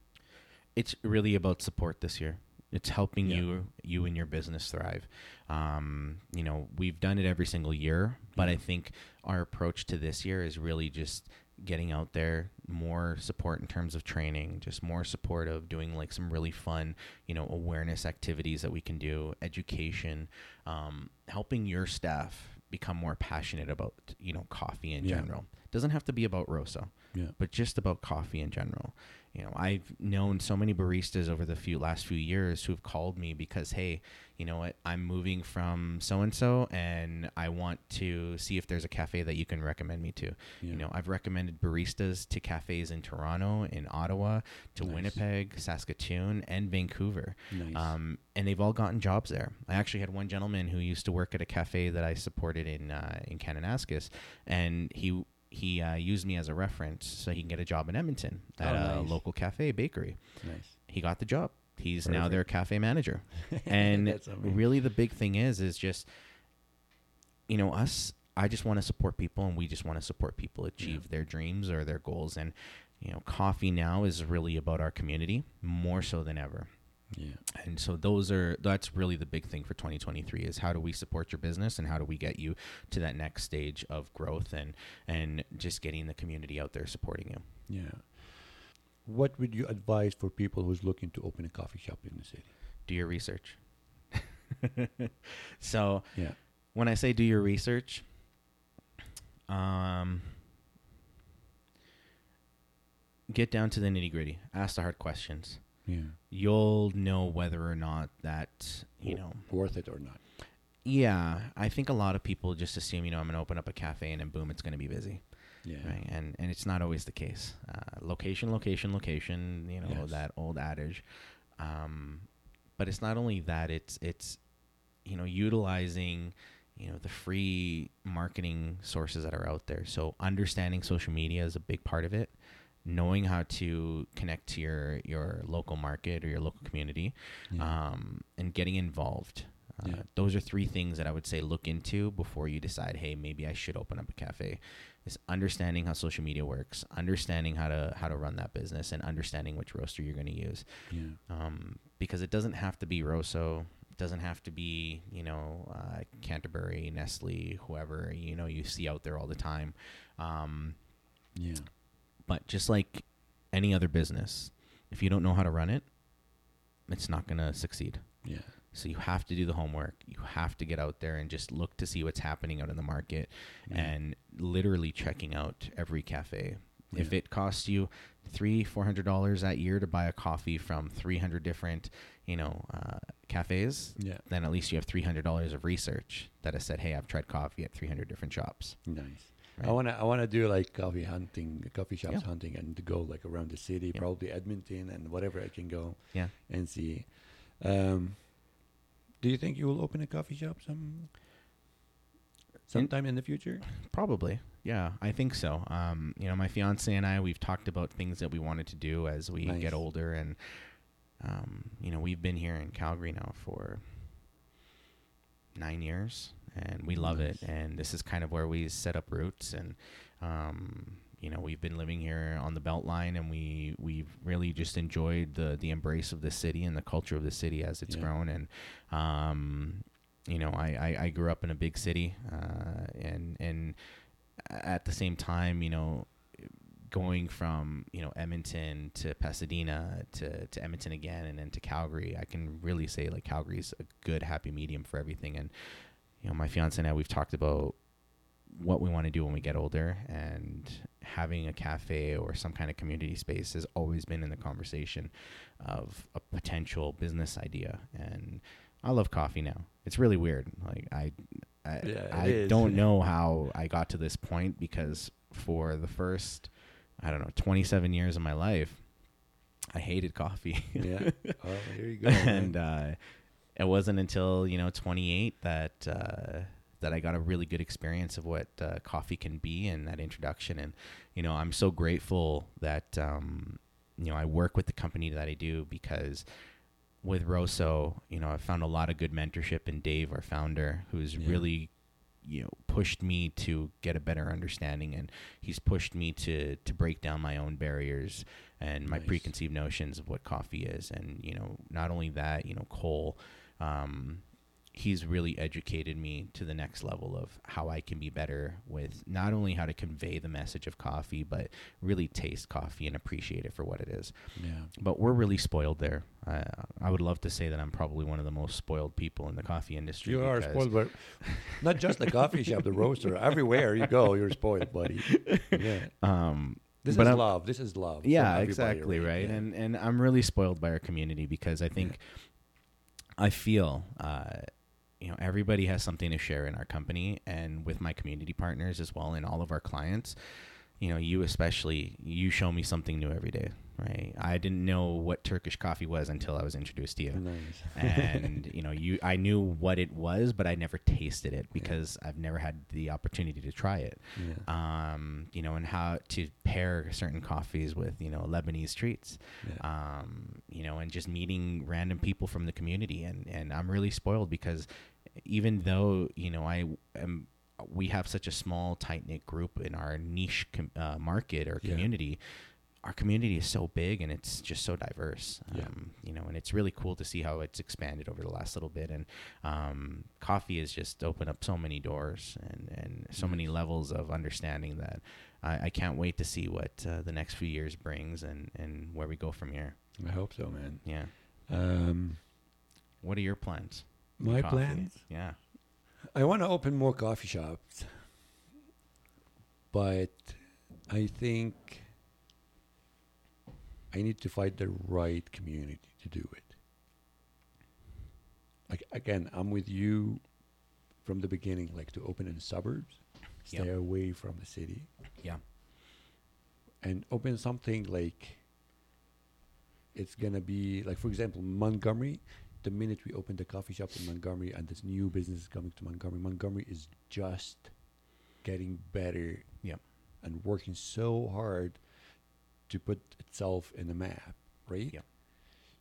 it's really about support this year. It's helping Yeah. you you and your business thrive. Um, you know, we've done it every single year, but I think our approach to this year is really just getting out there, more support in terms of training, just more support of doing like some really fun, you know, awareness activities that we can do, education, um, helping your staff become more passionate about you know coffee in Yeah. general. Doesn't have to be about Rosso. Yeah. but just about coffee in general. You know, I've known so many baristas over the few last few years who've called me because, hey, you know what, I'm moving from so and so, and I want to see if there's a cafe that you can recommend me to. Yeah. You know, I've recommended baristas to cafes in Toronto, in Ottawa, to Nice. Winnipeg, Saskatoon, and Vancouver. Nice. Um, and they've all gotten jobs there. I actually had one gentleman who used to work at a cafe that I supported in uh, in Kananaskis, and he he uh, used me as a reference so he can get a job in Edmonton at Oh, a local cafe bakery. nice. He got the job. He's now their cafe manager. *laughs* and really, the big thing is is just you know us. I just want to support people, and we just want to support people achieve Yeah. their dreams or their goals. And you know, coffee now is really about our community more so than ever Yeah. and so those are that's really the big thing for 2023 is how do we support your business and how do we get you to that next stage of growth and and just getting the community out there supporting you Yeah. What would you advise for people who's looking to open a coffee shop in the city? do your research *laughs* so Yeah. when i say do your research um get down to the nitty gritty ask the hard questions Yeah. you'll know whether or not that you know worth it or not. Yeah, I think a lot of people just assume, you know, I'm going to open up a cafe and then boom, it's going to be busy, Yeah. right? And and it's not always the case. Uh, location, location, location. You know Yes. that old adage. Um, but it's not only that; it's it's you know utilizing you know the free marketing sources that are out there. So understanding social media is a big part of it. Knowing how to connect to your your local market or your local community, Yeah. um, and getting involved. Uh, Yeah. Those are three things that I would say look into before you decide, hey, maybe I should open up a cafe. Is understanding how social media works, understanding how to how to run that business, and understanding which roaster you're going to use. yeah. Um, because it doesn't have to be Rosso, it doesn't have to be you know uh, Canterbury, Nestle, whoever you know you see out there all the time. Um, Yeah. But just like any other business, if you don't know how to run it, it's not going to succeed. Yeah. So you have to do the homework. You have to get out there and just look to see what's happening out in the market Yeah. and literally checking out every cafe. If it costs you three, four hundred dollars that year to buy a coffee from three hundred different, you know, uh, cafes, Yeah. then at least you have three hundred dollars of research that has said, "Hey, I've tried coffee at three hundred different shops." Nice. Right. I wanna I wanna do like coffee hunting, coffee shops Yeah. hunting, and go like around the city, Yeah. probably Edmonton and whatever I can go Yeah. and see. Um, do you think you will open a coffee shop some sometime in the future? Probably. Yeah, I think so. Um, you know, my fiance and I, we've talked about things that we wanted to do as we Nice. get older. And, um, you know, we've been here in Calgary now for nine years and we love Nice. it. And this is kind of where we set up roots. And, um, you know, we've been living here on the Beltline and we, we've really just enjoyed the, the embrace of the city and the culture of the city as it's Yeah. grown. And, um, you know, I, I, I grew up in a big city, uh, and and at the same time, you know, going from you know Edmonton to Pasadena to, to Edmonton again, and then to Calgary, I can really say like Calgary's a good happy medium for everything. And you know, my fiance and I, we've talked about what we want to do when we get older, and having a cafe or some kind of community space has always been in the conversation of a potential business idea. And I love coffee now. It's really weird. Like I, I, Yeah, I don't *laughs* know how I got to this point because for the first, I don't know, 27 years of my life, I hated coffee. yeah. *laughs* Oh, here you go. and uh, it wasn't until you know 28 that uh, that I got a really good experience of what uh, coffee can be and that introduction. And you know, I'm so grateful that um, you know I work with the company that I do because with Rosso, you know, I found a lot of good mentorship in Dave, our founder, who's Yeah. really you know pushed me to get a better understanding and he's pushed me to to break down my own barriers and my Nice. preconceived notions of what coffee is and you know not only that you know cole um he's really educated me to the next level of how I can be better with not only how to convey the message of coffee, but really taste coffee and appreciate it for what it is. yeah. But we're really spoiled there. I, I would love to say that I'm probably one of the most spoiled people in the coffee industry. You are spoiled, but not just the coffee shop, the roaster. *laughs* Everywhere you go, you're spoiled, buddy. Yeah. um, This But is I'm- love. This is love. yeah exactly right Yeah. and and i'm really spoiled by our community because i think i feel uh you know everybody has something to share in our company and with my community partners as well and all of our clients. You know you especially you show me something new every day right i didn't know what turkish coffee was until i was introduced to you nice. *laughs* and you know you i knew what it was but i never tasted it because i've never had the opportunity to try it yeah. um, you know, and how to pair certain coffees with, you know, Lebanese treats, yeah. um, you know, and just meeting random people from the community. And, and I'm really spoiled because even though, you know, I am, we have such a small, tight knit group in our niche com- uh, market or Yeah. Our community is so big and it's just so diverse, Yeah. um, you know, and it's really cool to see how it's expanded over the last little bit. And um, coffee has just opened up so many doors and, and so many levels of understanding that I, I can't wait to see what uh, the next few years brings and, and where we go from here. I hope so, man. Yeah. Um, What are your plans? my Coffee. plans. Yeah. I want to open more coffee shops, but I think I need to find the right community to do it. Like again, I'm with you from the beginning, like to open in the suburbs, stay Yep. away from the city, Yeah. and open something like it's gonna be like, for example, Montgomery. The minute we open the coffee shop in Montgomery and this new business is coming to Montgomery, Montgomery is just getting better Yeah. and working so hard to put itself in the map, right? Yep.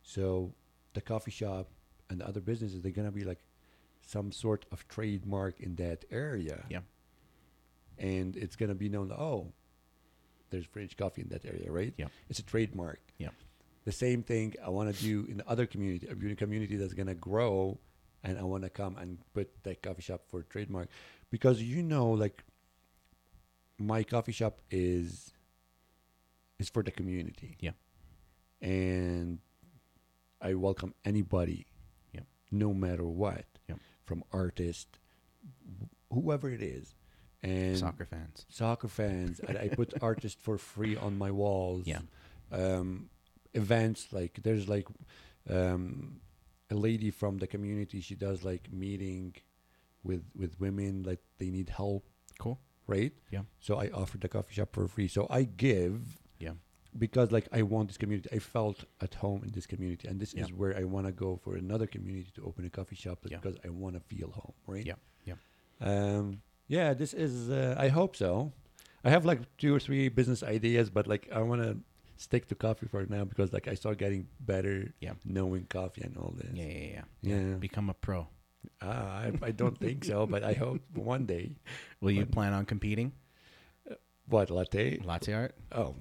So the coffee shop and the other businesses, they're gonna be like some sort of trademark in that area. Yeah. And it's gonna be known. Oh, there's French coffee in that area, right? Yep. It's a trademark. Yep. The same thing I want to do in the other community, a community that's gonna grow, and I want to come and put that coffee shop for trademark, because you know, like my coffee shop is is for the community. Yeah. And I welcome anybody. Yep. No matter what. Yep. From artist, whoever it is, and Soccer fans. soccer fans. and I put *laughs* artists for free on my walls. Yeah. Um, events like there's like um, a lady from the community. She does like meeting with with women like they need help. Cool. Right. Yeah. So I offered the coffee shop for free. So I give Yeah. Because like I want this community. I felt at home in this community, and this Yeah. is where I want to go for another community to open a coffee shop Yeah. because I want to feel home. Right. Yeah. Yeah. Um, yeah, this is. Uh, I hope so. I have like two or three business ideas, but like I want to stick to coffee for now because like I start getting better Yeah. knowing coffee and all this. Yeah. Yeah. Yeah. Yeah. Become a pro. Ah, I, I don't think so, but I hope *laughs* one day. Will you plan on competing? What latte? Latte art? Oh,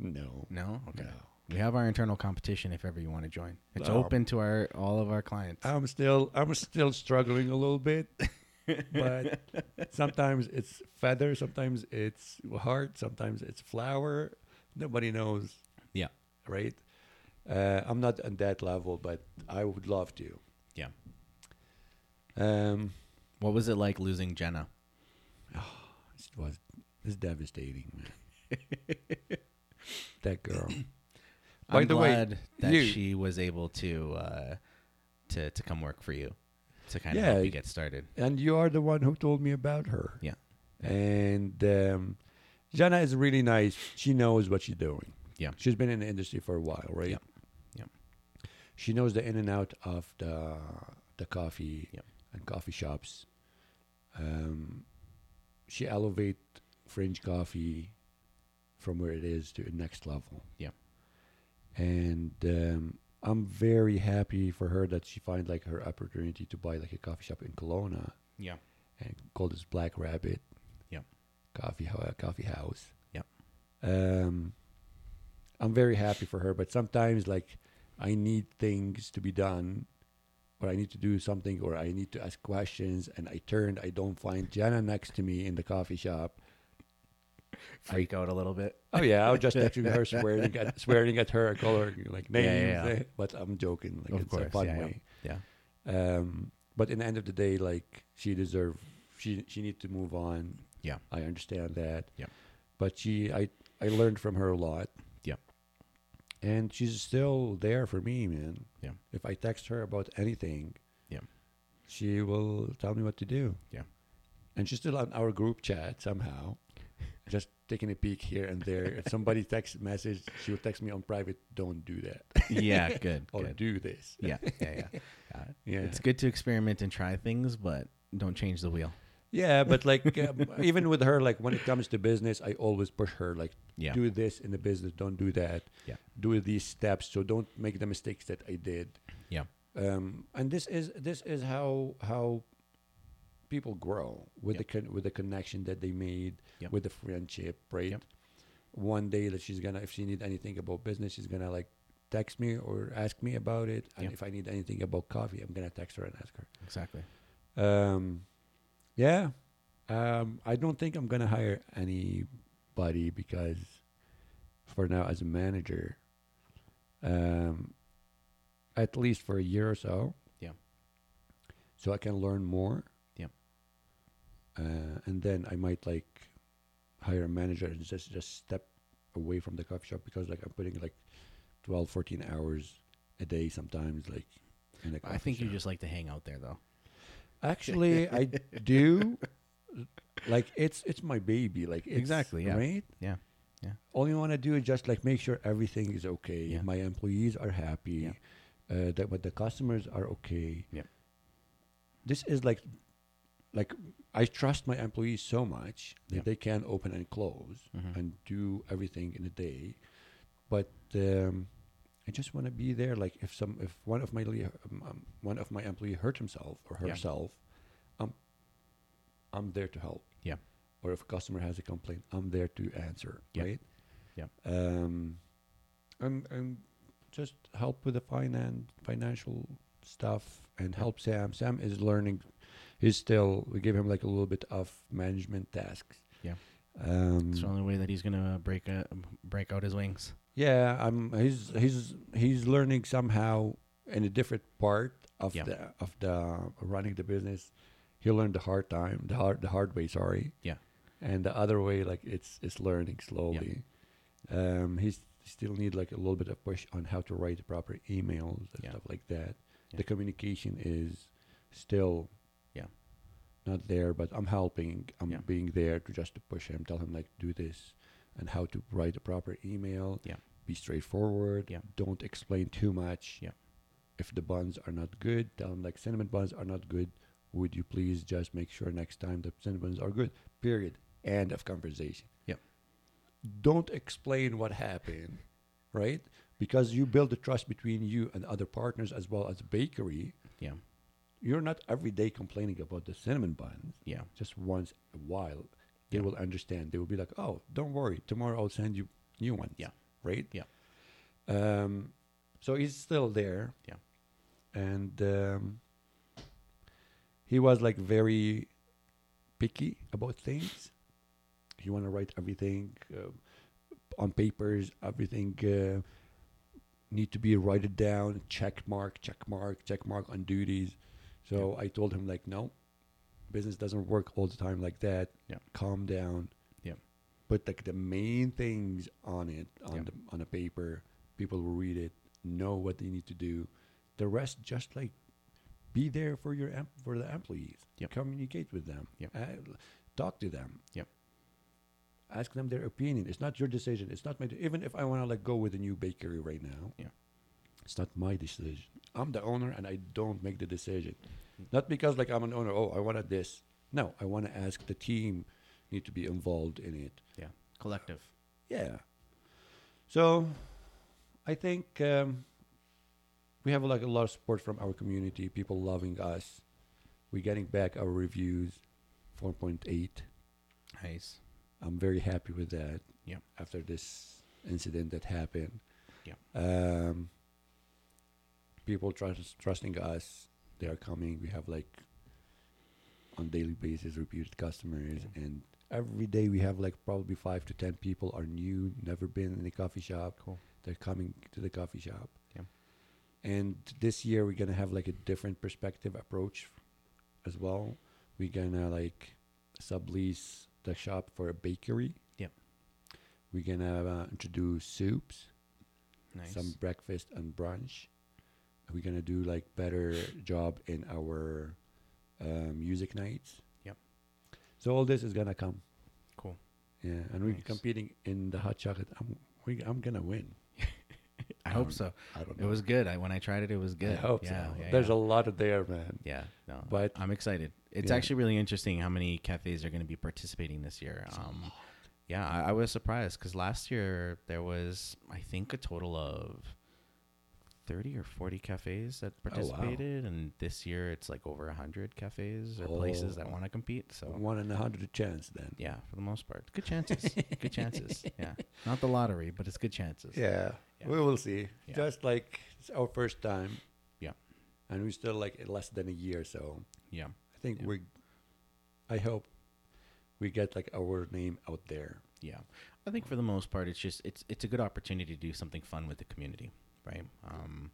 no. No. Okay. No. We have our internal competition if ever you want to join. It's Um, open to our all of our clients. I'm still I'm still struggling a little bit, *laughs* but sometimes it's feather, sometimes it's heart, sometimes it's flower. Nobody knows. Yeah. Right. Uh, I'm not on that level, but I would love to. Yeah. Um, What was it like losing Jenna? Oh, *sighs* it was it's devastating, man. *laughs* that girl. *clears throat* By I'm the way, glad that you- she was able to uh, to to come work for you to kind of Yeah. help you get started. and you are the one who told me about her. Yeah. And um, Jana is really nice. She knows what she's doing. Yeah. She's been in the industry for a while, right? Yeah. Yep. She knows the in and out of the the coffee Yep. and coffee shops. Um, she elevate French coffee from where it is to the next level. Yeah. And um, I'm very happy for her that she find like her opportunity to buy like a coffee shop in Kelowna Yeah. and called this Black Rabbit. Yeah. Coffee ho- coffee house. Yeah. Um, I'm very happy for her, but sometimes like I need things to be done, or I need to do something, or I need to ask questions, and I turned, I don't find Jenna next to me in the coffee shop. *laughs* Freak out a little bit. Oh yeah, I was just texting her, *laughs* swearing at swearing at her, I call her like names, Yeah, yeah, yeah. eh, but I'm joking. Like Of it's a fun way. Yeah. Um, but in the end of the day, like she deserve, she she need to move on. Yeah. I understand that. Yeah. But she, I I learned from her a lot. Yeah. And she's still there for me, man. Yeah. If I text her about anything, Yeah. she will tell me what to do. Yeah. And she's still on our group chat somehow. Just taking a peek here and there. If somebody texts message, she will text me on private, don't do that. Yeah, *laughs* good. or good. do this. Yeah, yeah, yeah. *laughs* Uh, Yeah. It's good to experiment and try things, but don't change the wheel. Yeah, but like *laughs* um, even with her, like when it comes to business, I always push her like Yeah. do this in the business, don't do that. Yeah. Do these steps, so don't make the mistakes that I did. Yeah. Um, and this is this is how how people grow with the con- with the connection that they made Yep. with the friendship, right? Yep. One day that she's gonna, if she need anything about business, she's gonna like text me or ask me about it. And Yep. if I need anything about coffee, I'm gonna text her and ask her. Exactly. Um, yeah. Um, I don't think I'm gonna hire anybody because for now as a manager, um, at least for a year or so. Yeah. So I can learn more. Yeah. Uh, and then I might like hire a manager and just just step away from the coffee shop because like I'm putting like 12, 14 hours a day sometimes like in a coffee I think you just like to hang out there, though. Actually, I *laughs* do. Like it's it's my baby. Like it's, Exactly, yeah. Right. Yeah. Yeah. All you want to do is just like make sure everything is okay. Yeah. My employees are happy. Yeah. Uh, that but the customers are okay. Yep. This is like, like I trust my employees so much that Yep. they can open and close Mhm. and do everything in a day, but. Um, I just want to be there. Like if some, if one of my le- um, um, one of my employee hurt himself or Yeah. herself, I'm I'm there to help. Yeah. Or if a customer has a complaint, I'm there to answer. Yeah. Right. Yeah. Um, and and just help with the finance financial stuff and help Sam. Sam is learning. He's still. We give him like a little bit of management tasks. Yeah. Um, It's the only way that he's gonna break a, break out his wings. yeah, I'm. He's he's he's learning somehow in a different part of Yeah. the of the running the business. He learned the hard time, the hard the hard way. Sorry. Yeah. And the other way, like it's it's learning slowly. Yeah. Um, he's still need like a little bit of push on how to write the proper emails and Yeah. stuff like that. Yeah. The communication is still. Not there, but I'm helping. I'm Yeah. being there to just to push him, tell him like do this and how to write a proper email. Yeah. Be straightforward. Yeah. Don't explain too much. Yeah. If the buns are not good, tell him like cinnamon buns are not good. Would you please just make sure next time the cinnamon buns are good? Period. End of conversation. Yeah. Don't explain what happened, right? Because you build the trust between you and other partners as well as bakery. Yeah. You're not every day complaining about the cinnamon buns Yeah. just once a while, they Yeah. will understand. They will be like, "Oh, don't worry. Tomorrow I'll send you new ones." Yeah. Right. Yeah. Um, so he's still there. Yeah. And um, he was like very picky about things. He want to write everything uh, on papers. Everything uh, need to be written down. Check mark, check mark, check mark on duties. So I told him like, no, business doesn't work all the time like that. Yeah. Calm down. Yeah. Put like the main things on it on Yeah. the on a paper. People will read it, know what they need to do. The rest just like be there for your em- for the employees. Yep. Communicate with them. Yep. Uh, talk to them. Yep. Ask them their opinion. It's not your decision. It's not my. even if I want to like go with a new bakery right now. Yeah. It's not my decision. I'm the owner and I don't make the decision. Not because like I'm an owner. Oh, I wanted this. No, I want to ask the team. Need to be involved in it. Yeah. Collective. Yeah. So, I think um, we have like a lot of support from our community. People loving us. We're getting back our reviews, four point eight. Nice. I'm very happy with that. Yeah. After this incident that happened. Yeah. Um, people trust, trusting us. They are coming. We have like on daily basis repeated customers, Yeah. and every day we have like probably five to ten people are new, never been in a coffee shop. Cool. They're coming to the coffee shop. Yeah. And this year we're gonna have like a different perspective approach as well. We're gonna like sublease the shop for a bakery. Yeah. We're gonna uh, introduce soups, Nice. some breakfast and brunch. We're gonna do like better job in our uh, music nights. Yep. So all this is gonna come. cool. Yeah, and we're competing in the hot chocolate. I'm we, I'm gonna win. *laughs* I hope Um, so. I don't know. It was good. I, when I tried it, it was good. I hope yeah, so. Yeah, There's yeah. a lot of there, man. Yeah, no, But- I'm excited. It's Yeah. actually really interesting how many cafes are going to be participating this year. Um, yeah, I, I was surprised because last year there was, I think, a total of thirty or forty cafes that Oh, wow. participated, and this year it's like over hundred cafes or places that Oh. want to compete. So One in a hundred chance then. yeah, for the most part, good chances. good chances. *laughs* Yeah, not the lottery, but it's good chances. Yeah, Yeah. we will see. Yeah. Just like it's our first time. Yeah. and we're still like less than a year, so yeah, I think Yeah. we. I hope we get like our name out there. Yeah, I think for the most part, it's just it's it's a good opportunity to do something fun with the community, right? Um,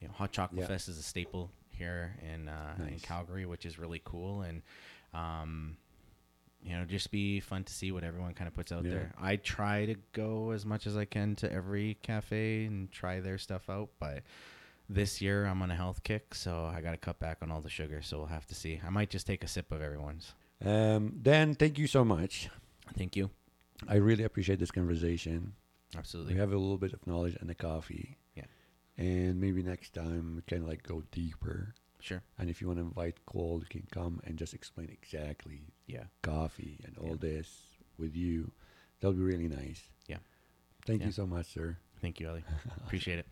you know, Hot Chocolate Yeah. Fest is a staple here in uh, in Calgary, which is really cool, and um, you know, just be fun to see what everyone kind of puts out Yeah. there. I try to go as much as I can to every cafe and try their stuff out, but this year I'm on a health kick, so I got to cut back on all the sugar. So we'll have to see. I might just take a sip of everyone's. Um, Dan, thank you so much. Thank you. I really appreciate this conversation. Absolutely. We have a little bit of knowledge on the coffee. And maybe next time we can like go deeper. sure. And if you want to invite Cole, you can come and just explain exactly Yeah. coffee and all Yeah. this with you. That'll be really nice. Yeah. Thank Yeah. you so much, sir. Thank you, Ali. *laughs* Appreciate it.